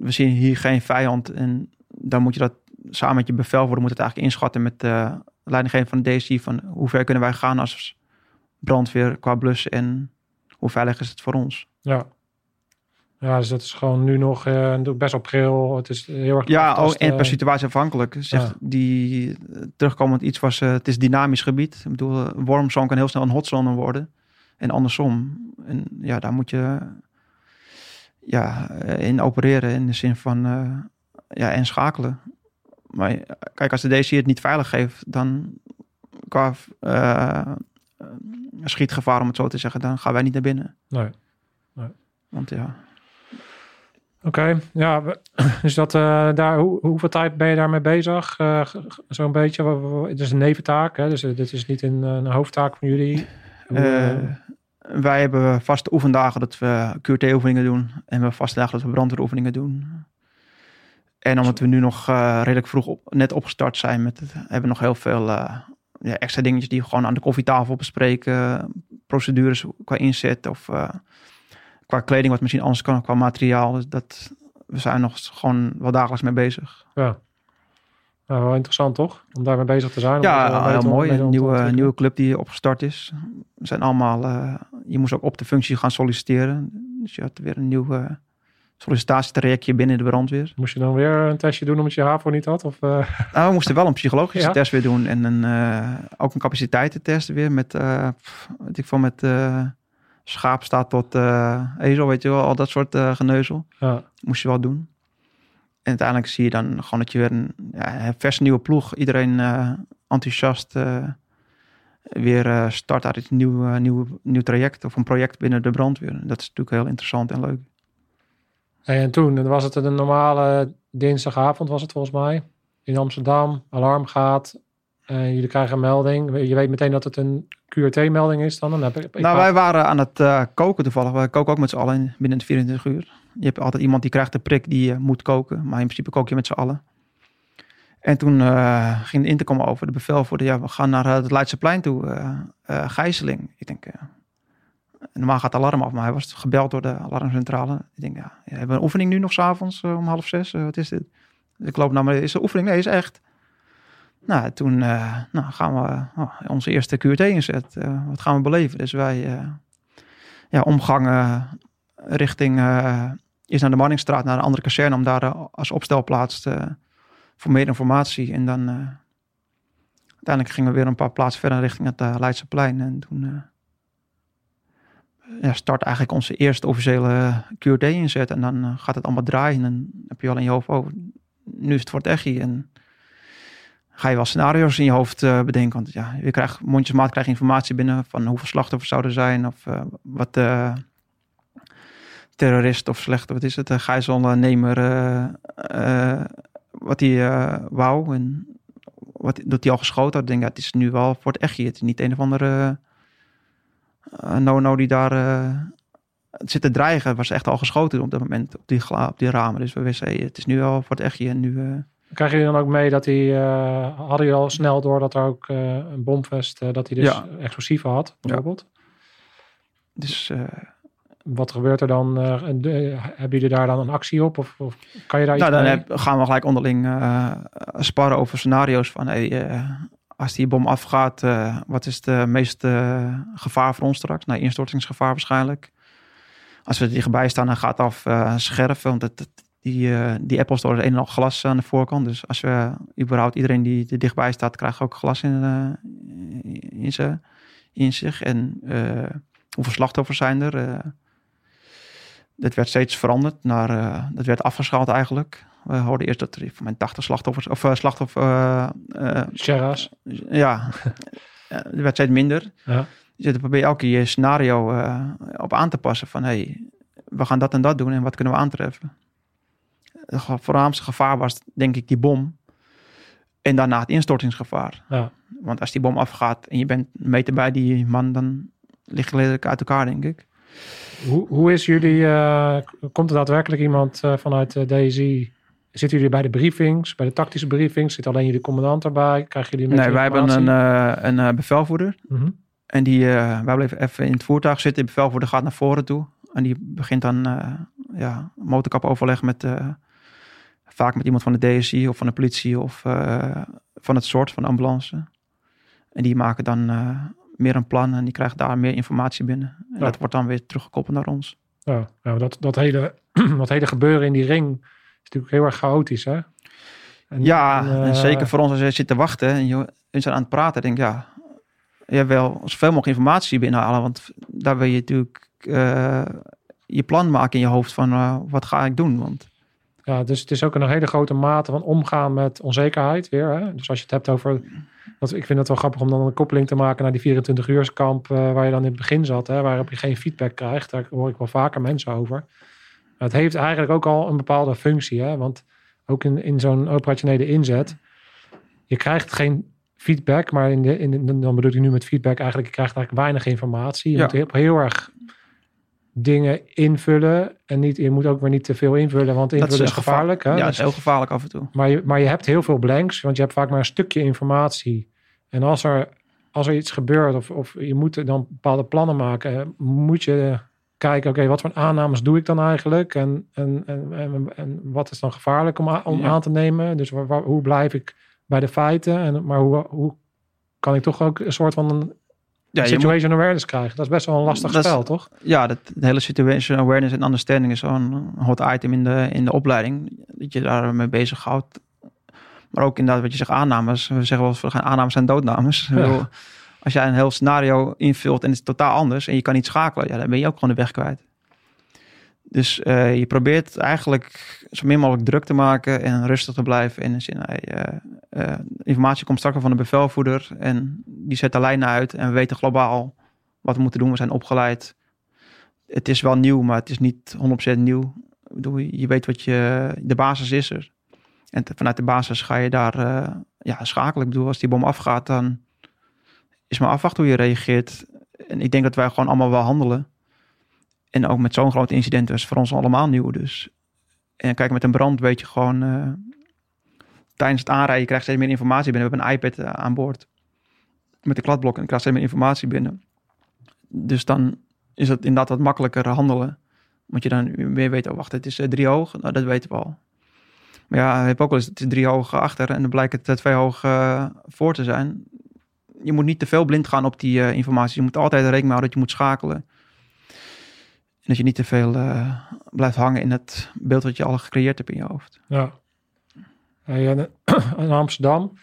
we zien hier geen vijand. En dan moet je dat samen met je bevelvoerder moet het eigenlijk inschatten met de leidinggever van de DSI. Van hoe ver kunnen wij gaan als brandweer qua blussen en hoe veilig is het voor ons? Ja. Ja, dus dat is gewoon nu nog eh, natuurlijk best wel pril. Het is heel erg Ja, oh, aftasten. en per situatie afhankelijk. Zegt Ja. die eh, terugkomend iets was, eh, het is dynamisch gebied. Ik bedoel, een warmzone kan heel snel een hotzone worden. En andersom. En ja, daar moet je ja, eh, in opereren in de zin van eh, ja, en schakelen. Maar eh, kijk, als de DC het niet veilig geeft, dan qua eh, schietgevaar, om het zo te zeggen, dan gaan wij niet naar binnen. Nee. Want ja, Oké, ja, dus (clears throat) dat, eh, daar, hoe, hoeveel tijd ben je daarmee bezig? G- Zo'n beetje, het is een neventaak, hè? dus dit is niet een, een hoofdtaak van jullie. Hoe, wij hebben vaste oefendagen dat we QT-oefeningen doen. En we vaste dagen dat we brandweeroefeningen doen. En omdat we nu nog eh, redelijk vroeg op, net opgestart zijn met het, hebben we nog heel veel eh, ja, extra dingetjes die we gewoon aan de koffietafel bespreken. Procedures qua inzet of eh, qua kleding wat misschien anders kan, qua materiaal. Dus dat, we zijn nog gewoon wel dagelijks mee bezig. ja. Nou, wel interessant toch? Om daarmee bezig te zijn. Ja, heel mooi. Een nieuwe, nieuwe club die opgestart is. We zijn allemaal, je moest ook op de functie gaan solliciteren. Dus je had weer een nieuw eh, sollicitatietrajectje binnen de brandweer. Moest je dan weer een testje doen omdat je HAVO niet had? Of, eh, Nou, we moesten wel een psychologische (laughs) Ja. test weer doen. En een, eh, ook een capaciteitentest weer met, pff, weet ik veel, met schaap staat tot ezel, weet je wel. Al dat soort geneuzel. ja. Moest je wel doen. En uiteindelijk zie je dan gewoon dat je weer een ja, een verse nieuwe ploeg. Iedereen enthousiast weer start uit een nieuw, eh, nieuw, nieuw traject of een project binnen de brandweer. Dat is natuurlijk heel interessant en leuk. En toen was het een normale dinsdagavond, was het volgens mij, in Amsterdam. Alarm gaat. En jullie krijgen een melding. Je weet meteen dat het een QRT-melding is dan. dan heb ik, ik nou, wij waren aan het eh, koken toevallig. Wij koken ook met z'n allen in- binnen de 24 uur. Je hebt altijd iemand die krijgt de prik die eh, moet koken. Maar in principe kook je met z'n allen. En toen eh, ging de intercom over. De bevel voor de, ja, we gaan naar het Leidseplein toe. gijzeling. Ik denk, normaal gaat het alarm af. Maar hij was gebeld door de alarmcentrale. Ik denk, ja, hebben we een oefening nu nog s'avonds uh, om half zes? Uh, wat is dit? Dus ik loop naar maar is de oefening? Nee, is echt. Nou, toen uh, nou, gaan we oh, onze eerste QT inzet. Wat gaan we beleven? Dus wij ja, omgangen richting is naar de Manningstraat, naar een andere kazerne, om daar als opstelplaats te, voor meer informatie. En dan uiteindelijk gingen we weer een paar plaatsen verder richting het Leidseplein. En toen ja, start eigenlijk onze eerste officiële QT inzet. En dan uh, gaat het allemaal draaien. En dan heb je wel in je hoofd, oh, nu is het voor het echt En ga je wel scenario's in je hoofd uh, bedenken. Want ja, je krijgt mondjesmaat krijg informatie binnen van hoeveel slachtoffers zouden zijn. Of wat terrorist of slechte, wat is het, uh, gijzelnemer, wat hij wou. En wat doet hij al geschoten had. Ik denk, ja, het is nu wel voor het echt. Het is niet een of andere no-no die daar zit te dreigen. Was echt al geschoten op dat moment op die, op die ramen. Dus we wisten, hey, het is nu al voor het echt. En nu... Krijgen jullie dan ook mee dat hij, uh, hadden jullie al snel door dat er ook uh, een bomvest, uh, dat hij dus ja. explosieven had, bijvoorbeeld? Ja. Dus wat gebeurt er dan? Hebben jullie daar dan een actie op? Of, of kan je daar nou, iets dan mee? gaan we gelijk onderling sparren over scenario's van hey, als die bom afgaat, uh, wat is de meeste gevaar voor ons straks? Nou, instortingsgevaar waarschijnlijk. Als we dichtbij staan, dan gaat af uh, scherven, want het, het, die, die Apple Store is een en al glas aan de voorkant. Dus als we überhaupt iedereen die er dichtbij staat, krijgt ook glas in, in, ze, in zich. En hoeveel slachtoffers zijn er? Dat werd steeds veranderd. Naar, dat werd afgeschaald eigenlijk. We hoorden eerst dat er voor mijn 80 slachtoffers of uh, slachtoffer. Uh, Shera's. Ja, er werd steeds minder. Ja. Dus je probeer elke keer je scenario op aan te passen. Van hey, we gaan dat en dat doen en wat kunnen we aantreffen. Het voornaamste gevaar was denk ik die bom. En daarna het instortingsgevaar. Ja. Want als die bom afgaat en je bent een meter bij die man, dan ligt je lelijk uit elkaar, denk ik. Hoe, hoe is jullie, uh, komt er daadwerkelijk iemand uh, vanuit de DSI? Zitten jullie bij de briefings, bij de tactische briefings? Zit alleen jullie commandant erbij? Krijgen jullie Nee, wij hebben een, uh, een uh, bevelvoerder. Mm -hmm. En die, uh, wij bleven even in het voertuig zitten. De bevelvoerder gaat naar voren toe. En die begint dan ja, motorkapoverleg met vaak met iemand van de DSI of van de politie of van het soort van de ambulance. En die maken dan meer een plan en die krijgen daar meer informatie binnen. En ja. dat wordt dan weer teruggekoppeld naar ons. Ja, nou, dat, dat, hele, (clears throat) dat hele gebeuren in die ring is natuurlijk heel erg chaotisch, hè? En, ja, en, en zeker voor ons als je zit te wachten en je zijn aan het praten, denk ik, ja, je wel zoveel mogelijk informatie binnenhalen. Want daar wil je natuurlijk eh, je plan maken in je hoofd van uh, wat ga ik doen. Want ja, dus het is ook een hele grote mate van omgaan met onzekerheid weer. Hè? Dus als je het hebt over. Dat, ik vind het wel grappig om dan een koppeling te maken naar die 24 uurskamp uh, waar je dan in het begin zat, hè, waarop je geen feedback krijgt. Daar hoor ik wel vaker mensen over. Het heeft eigenlijk ook al een bepaalde functie. Hè? Want ook in, in zo'n operationele inzet, je krijgt geen feedback, maar in de, in de, dan bedoel ik nu met feedback eigenlijk, je krijgt eigenlijk weinig informatie. Je Ja. moet heel, heel erg dingen invullen en niet, je moet ook weer niet te veel invullen, want invullen is, een gevaar- gevaarlijk. Hè? Ja, dat Dus- is heel gevaarlijk af en toe. maar, je, maar je hebt heel veel blanks, want je hebt vaak maar een stukje informatie. En als er, als er iets gebeurt of, of je moet dan bepaalde plannen maken, moet je kijken, oké, wat voor aannames doe ik dan eigenlijk? En, en, en, en, en wat is dan gevaarlijk om, om Ja. aan te nemen? Dus waar, waar- hoe blijf ik bij de feiten? En, maar hoe, hoe kan ik toch ook een soort van een Ja, moet, situation awareness krijgen? Dat is best wel een lastig is- spel, toch? ja dat, de hele situation awareness en understanding is zo'n hot item in de, in de opleiding. Dat je daarmee bezighoudt. Maar ook inderdaad wat je zegt, aannames. We zeggen wel eens, gaan aannames zijn doodnames. Bedoel, Als jij een heel scenario invult en het is totaal anders en je kan niet schakelen, ja, dan ben je ook gewoon de weg kwijt. Dus eh, je probeert eigenlijk zo min mogelijk druk te maken en rustig te blijven. De zin, eh, informatie komt straks van de bevelvoerder en die zet de lijnen uit en we weten globaal wat we moeten doen. We zijn opgeleid. Het is wel nieuw, maar het is niet 100% nieuw. Je weet wat je, de basis is er. En vanuit de basis ga je daar ja, schakelen. Ik bedoel, als die bom afgaat, dan is maar afwachten hoe je reageert. En ik denk dat wij gewoon allemaal wel handelen. En ook met zo'n groot incident was voor ons allemaal nieuw. Dus. En kijk, met een brand weet je gewoon... eh, tijdens het aanrijden, je krijgt steeds meer informatie binnen. We hebben een iPad eh, aan boord. Met de kladblok en je krijgt steeds meer informatie binnen. Dus dan is het inderdaad wat makkelijker handelen. Want je dan meer weet, oh wacht, het is eh, drie hoog. Nou, dat weten we al. Maar ja, je hebt ook wel eens, het drie hoog achter en dan blijkt het twee hoog voor te zijn. Je moet niet te veel blind gaan op die eh, informatie. Je moet altijd rekening houden dat je moet schakelen. En dat je niet te veel eh, blijft hangen in het beeld wat je al gecreëerd hebt in je hoofd. Ja. Hey, en, (clears throat) in Amsterdam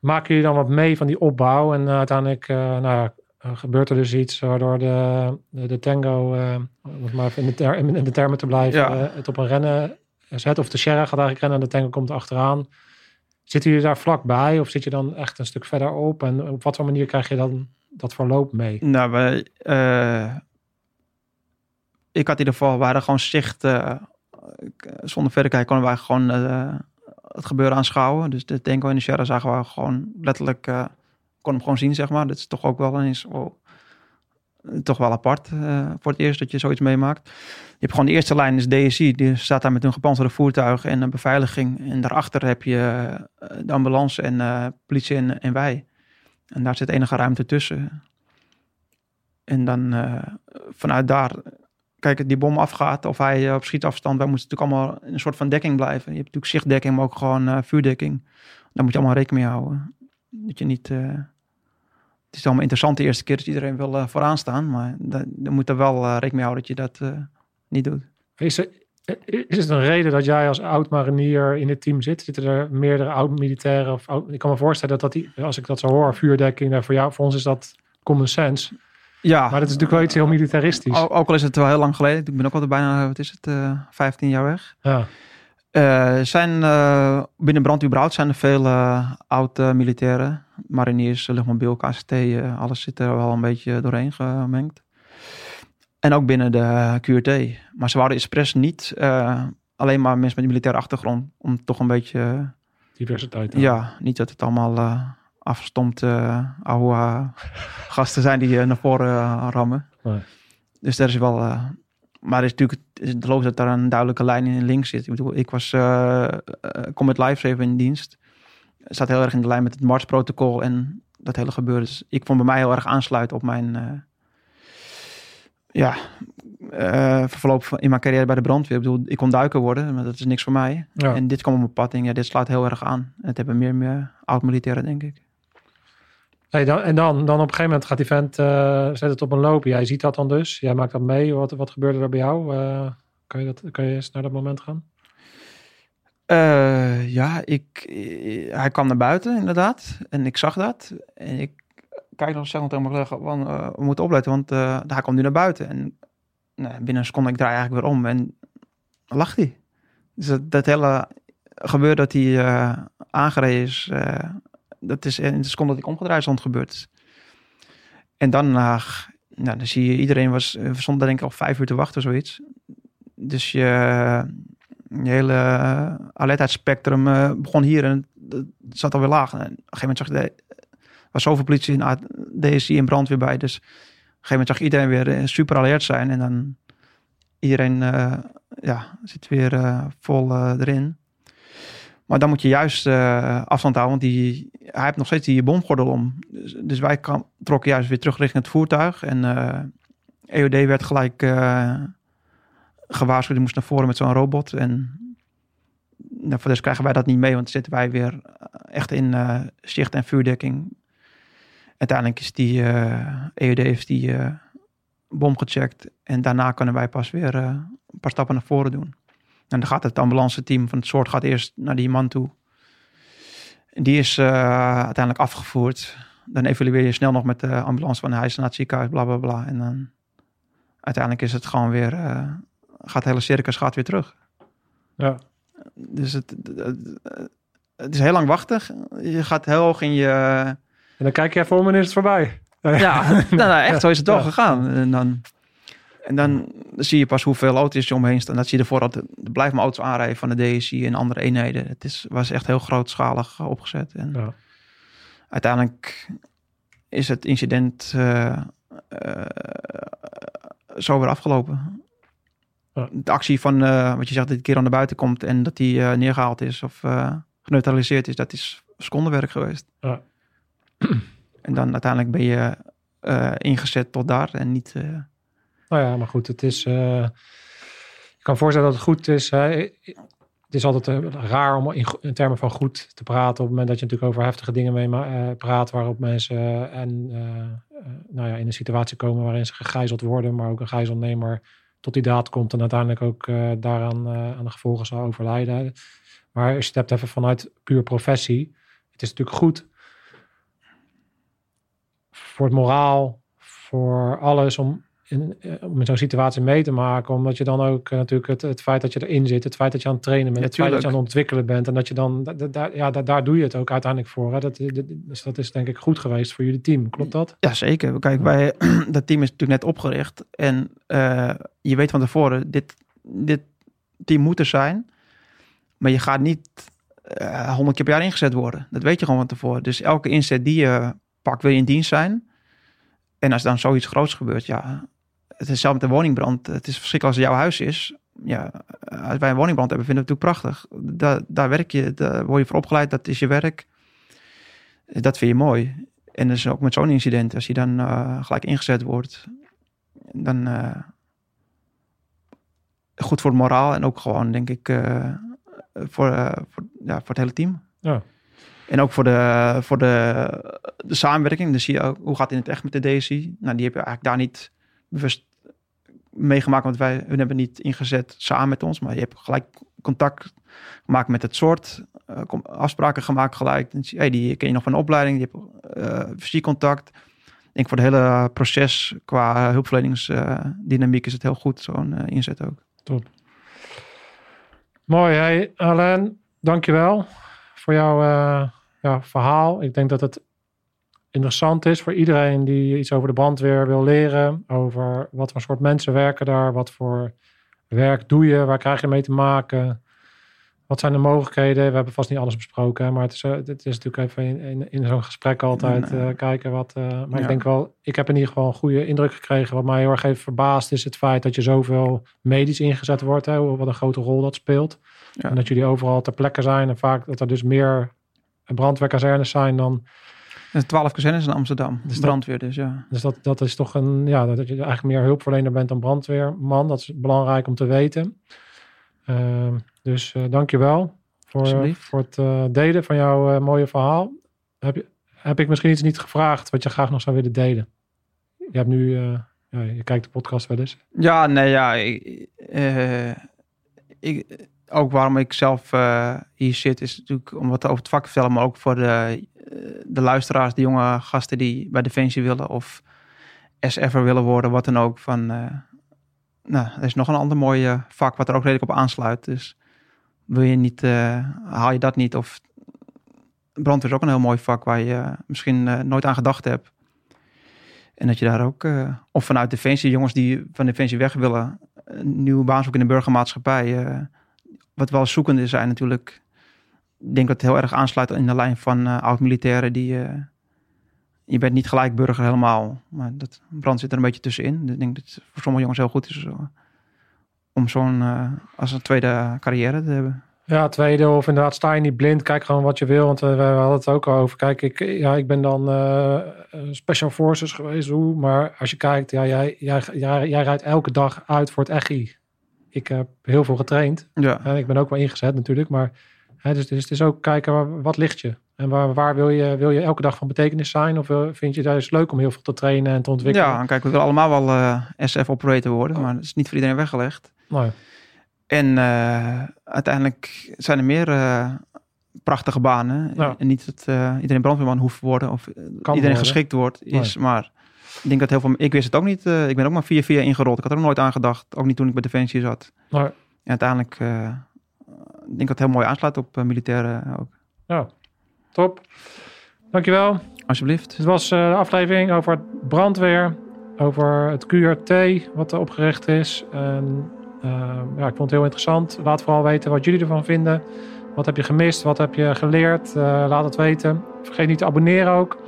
maken jullie dan wat mee van die opbouw en eh, uiteindelijk eh, nou ja, eh, gebeurt er dus iets waardoor de, de, de tango, eh, om maar even in de, ter- in de termen te blijven, Ja. eh, het op een rennen zet. Of de Sierra gaat eigenlijk rennen en de tango komt achteraan. Zitten jullie daar vlakbij of zit je dan echt een stuk verder op? En op wat voor manier krijg je dan dat verloop mee? Nou, wij, eh, ik had in ieder geval, we hadden gewoon zicht. eh, zonder verder kijken konden wij gewoon eh, het gebeuren aanschouwen. Dus de Tango en de Sierra zagen we gewoon letterlijk, kon hem gewoon zien, zeg maar. Dat is toch ook wel eens, toch wel apart eh, voor het eerst dat je zoiets meemaakt. Je hebt gewoon de eerste lijn, is DSI, die staat daar met hun gepantserde voertuigen en een beveiliging. En daarachter heb je eh, de ambulance en eh, politie en, en wij. En daar zit enige ruimte tussen. En dan eh, vanuit daar, kijk, die bom afgaat of hij eh, op schietafstand, wij moeten natuurlijk allemaal een soort van dekking blijven. Je hebt natuurlijk zichtdekking, maar ook gewoon eh, vuurdekking. Daar moet je allemaal rekening mee houden. Dat je niet, eh, het is allemaal interessant de eerste keer dat iedereen wil eh, vooraan staan, maar da- dan moet er wel eh, rekening mee houden dat je dat eh, niet doet. Is, er, is het een reden dat jij als oud-marinier in het team zit? Zitten er meerdere oud-militairen? Of oud, ik kan me voorstellen dat, dat die, als ik dat zo hoor, vuurdekking, nou, voor jou, voor ons is dat common sense. Ja, Maar dat is natuurlijk wel iets heel militaristisch. ook, al is het wel heel lang geleden. Ik ben ook al bijna, wat is het, eh 15 jaar weg. Ja, Eh, zijn, eh, binnen brand überhaupt zijn er veel eh oud-militairen. Mariniers, luchtmobiel, eh, alles zit er wel een beetje doorheen gemengd. En ook binnen de QRT. Maar ze wouden expres niet alleen maar mensen met een militaire achtergrond. Om toch een beetje, diversiteit. ja, niet dat het allemaal uh, afgestompte oude gasten zijn die naar voren rammen. Nee. Dus daar is wel... maar het is natuurlijk het is logisch dat daar een duidelijke lijn in links zit. Ik bedoel, ik was eh eh, Comet Lifesaver in dienst. Het staat heel erg in de lijn met het Mars-protocol en dat hele gebeuren. Dus ik vond bij mij heel erg aansluiten op mijn... eh, ja, verloop van, in mijn carrière bij de brandweer. Ik bedoel, ik kon duiker worden, maar dat is niks voor mij. Ja. En dit kwam op mijn pad en ja, dit slaat heel erg aan. En het hebben meer en meer oud-militairen, denk ik. Hey, dan, en dan, dan op een gegeven moment gaat die vent, eh, zet het op een loop. Jij ziet dat dan dus. Jij maakt dat mee. Wat, wat gebeurde er bij jou? Eh, kan, je dat, kan je eens naar dat moment gaan? Eh, ja, ik, hij kwam naar buiten inderdaad. En ik zag dat. En ik kijk nog snel tegen van, eh, we moeten opletten, want hij komt nu naar buiten. En nou, binnen een seconde, ik draai eigenlijk weer om en lacht hij. Dus dat, dat hele gebeuren dat hij aangereden is, dat is in de seconde dat ik omgedraaid stond gebeurd. En dan, eh, nou, dan zie je, iedereen was, we stonden daar denk ik al vijf uur te wachten, zoiets. Dus je, hele uh, alertheidsspectrum eh, begon hier en het zat alweer laag. En op een gegeven moment zag je, was zoveel politie en DSI en brandweer bij. Dus op een gegeven moment zag iedereen weer eh, super alert zijn. En dan iedereen eh, ja, zit weer eh, vol eh, erin. Maar dan moet je juist eh, afstand houden, want die, hij heeft nog steeds die bomgordel om. Dus, dus wij trokken juist weer terug richting het voertuig. En eh, EOD werd gelijk eh, gewaarschuwd, die moest naar voren met zo'n robot. En nou, voor rest krijgen wij dat niet mee, want zitten wij weer echt in zicht en vuurdekking. Uiteindelijk is die EOD heeft die bom gecheckt. En daarna kunnen wij pas weer een paar stappen naar voren doen. En dan gaat het ambulance team van het soort gaat eerst naar die man toe. Die is eh, uiteindelijk afgevoerd. Dan evalueer je snel nog met de ambulance van hij is naar het ziekenhuis, bla bla bla. En dan uiteindelijk is het gewoon weer, eh, gaat de hele circus gaat weer terug. Ja. Dus het, het, het is heel lang wachten. Je gaat heel hoog in je... En dan kijk je even om en is het voorbij. Ja, (laughs) nou, nou, echt zo is het toch Ja. gegaan. En dan, en dan zie je pas hoeveel auto's er omheen staan. Dat zie je ervoor dat er blijven auto's aanrijden van de DSI en andere eenheden. Het is, was echt heel grootschalig opgezet. En Ja. uiteindelijk is het incident eh, eh, zo weer afgelopen. Ja. De actie van eh, wat je zegt, dat die keer aan naar buiten komt en dat die eh, neergehaald is of geneutraliseerd is, dat is secondenwerk geweest. Ja. En dan uiteindelijk ben je ingezet tot daar en niet. Nou ja, maar goed, het is. eh, ik kan voorstellen dat het goed is. Het is altijd eh, raar om in, termen van goed te praten. op het moment dat je natuurlijk over heftige dingen mee eh, praat. waarop mensen en, nou ja, in een situatie komen waarin ze gegijzeld worden. maar ook een gijzelnemer tot die daad komt. en uiteindelijk ook daaraan aan de gevolgen zal overlijden. Maar als je het hebt even vanuit puur professie. het is natuurlijk goed voor het moraal, voor alles om in, eh, om zo'n situatie mee te maken. Omdat je dan ook eh, natuurlijk het, het feit dat je erin zit, het feit dat je aan het trainen bent, Ja, het feit dat je aan het ontwikkelen bent. En dat je dan, ja, da- daar doe je het ook uiteindelijk voor. Hè? Dat, dus dat is denk ik goed geweest voor jullie team. Klopt dat? ja, zeker. Kijk, wij, (clears throat) dat team is natuurlijk net opgericht. En eh, je weet van tevoren, dit, dit team moet er zijn. Maar je gaat niet honderd keer per jaar ingezet worden. Dat weet je gewoon van tevoren. Dus elke inzet die je pakt, wil je in dienst zijn. En als dan zoiets groots gebeurt, ja, het is zelf met de woningbrand. Het is verschrikkelijk als het jouw huis is. Ja, als wij een woningbrand hebben, vinden we het natuurlijk prachtig. Daar, daar werk je, daar word je voor opgeleid, dat is je werk. Dat vind je mooi. En dus ook met zo'n incident, als je dan eh, gelijk ingezet wordt, dan eh, goed voor het moraal en ook gewoon, denk ik, eh, voor, voor, ja, voor het hele team. Ja. En ook voor de, voor de, de samenwerking. Dan zie je ook, hoe gaat het in het echt met de DSI? Nou, die heb je eigenlijk daar niet bewust meegemaakt, want wij hun hebben niet ingezet samen met ons, maar je hebt gelijk contact gemaakt met het soort, eh, afspraken gemaakt gelijk. Je, hey, die ken je nog van opleiding, die hebt eh fysiek contact. Ik voor het hele proces qua hulpverleningsdynamiek is het heel goed, zo'n eh, inzet ook. Mooi. Hey, Alain, dankjewel voor jouw eh, ja, verhaal. Ik denk dat het interessant is voor iedereen die iets over de brandweer wil leren. Over wat voor soort mensen werken daar. Wat voor werk doe je? Waar krijg je mee te maken? Wat zijn de mogelijkheden? We hebben vast niet alles besproken. Maar het is, eh, het is natuurlijk even in, in, in zo'n gesprek altijd Nee. eh, kijken wat... eh, maar ik denk wel, ik heb in ieder geval een goede indruk gekregen. Wat mij heel erg heeft verbaasd is het feit dat je zoveel medisch ingezet wordt. Hè, wat een grote rol dat speelt. Ja. En dat jullie overal ter plekke zijn. En vaak dat er dus meer brandweerkazernes zijn dan... Twaalf kazernes in Amsterdam, Dus de dat- brandweer dus, ja. Dus dat, dat is toch een... Ja, dat je eigenlijk meer hulpverlener bent dan brandweerman. Dat is belangrijk om te weten. Ehm, dus eh dank je wel voor, Alsjeblieft. voor het eh, delen van jouw eh, mooie verhaal. Heb, je, heb ik misschien iets niet gevraagd wat je graag nog zou willen delen? Je hebt nu... eh, ja, je kijkt de podcast wel eens. Ja, nee, ja. Ik, eh, ik, ook waarom ik zelf eh, hier zit, is natuurlijk om wat over het vak te vertellen, maar ook voor de, eh, de luisteraars, de jonge gasten die bij Defensie willen of SF'er willen worden, wat dan ook. Van, eh, nou, er is nog een ander mooi eh, vak wat er ook redelijk op aansluit. Dus wil je niet, haal je dat niet of brandweer is ook een heel mooi vak waar je misschien nooit aan gedacht hebt. En dat je daar ook, of vanuit Defensie, jongens die van Defensie weg willen, een nieuwe baan zoeken in de burgermaatschappij. Eh, wat wel zoekende zijn natuurlijk. Ik denk dat het heel erg aansluit in de lijn van eh, oud-militairen die... eh, je bent niet gelijk burger helemaal, maar dat brand zit er een beetje tussenin. Dus ik denk dat het voor sommige jongens heel goed is zo, om zo'n eh, als een tweede carrière te hebben. Ja, tweede of inderdaad sta je niet blind. Kijk gewoon wat je wil. Want eh, we hadden het ook al over. Kijk, ik, ja, ik ben dan eh, eh, Special Forces geweest. Hoe, maar als je kijkt, ja, jij, jij, jij, jij rijdt elke dag uit voor het EGI. Ik heb heel veel getraind. Ja, En ik ben ook wel ingezet natuurlijk. Maar hè, dus, dus het is ook kijken, waar- wat ligt je? En waar, waar wil, je, wil je elke dag van betekenis zijn? Of wil- vind je het juist leuk om heel veel te trainen en te ontwikkelen? ja kijk, we willen allemaal wel eh, SF-operator worden, maar dat is niet voor iedereen weggelegd. En eh, uiteindelijk zijn er meer eh, prachtige banen. Ja. En niet dat eh, iedereen brandweerman hoeft te worden of eh, iedereen worden. geschikt wordt. Is, Maar ik denk dat heel veel... Ik wist het ook niet. eh, ik ben ook maar 4-4 ingerold. Ik had er ook nooit aan gedacht. Ook niet toen ik bij Defensie zat. nou, En uiteindelijk uh, ik denk dat het heel mooi aansluit op uh, militairen ook. ja, top. Dankjewel. Alsjeblieft. Dit was de aflevering over het brandweer, over het QRT, wat er opgericht is. En, uh, ja, ik vond het heel interessant. Laat vooral weten wat jullie ervan vinden. Wat heb je gemist? Wat heb je geleerd? Uh, laat het weten. Vergeet niet te abonneren ook.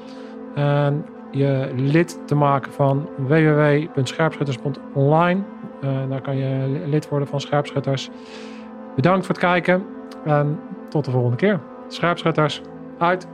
En je lid te maken van www.scherpschutters.online. Uh, daar kan je lid worden van Scherpschutters. Bedankt voor het kijken en tot de volgende keer. Scherpschutters, uit!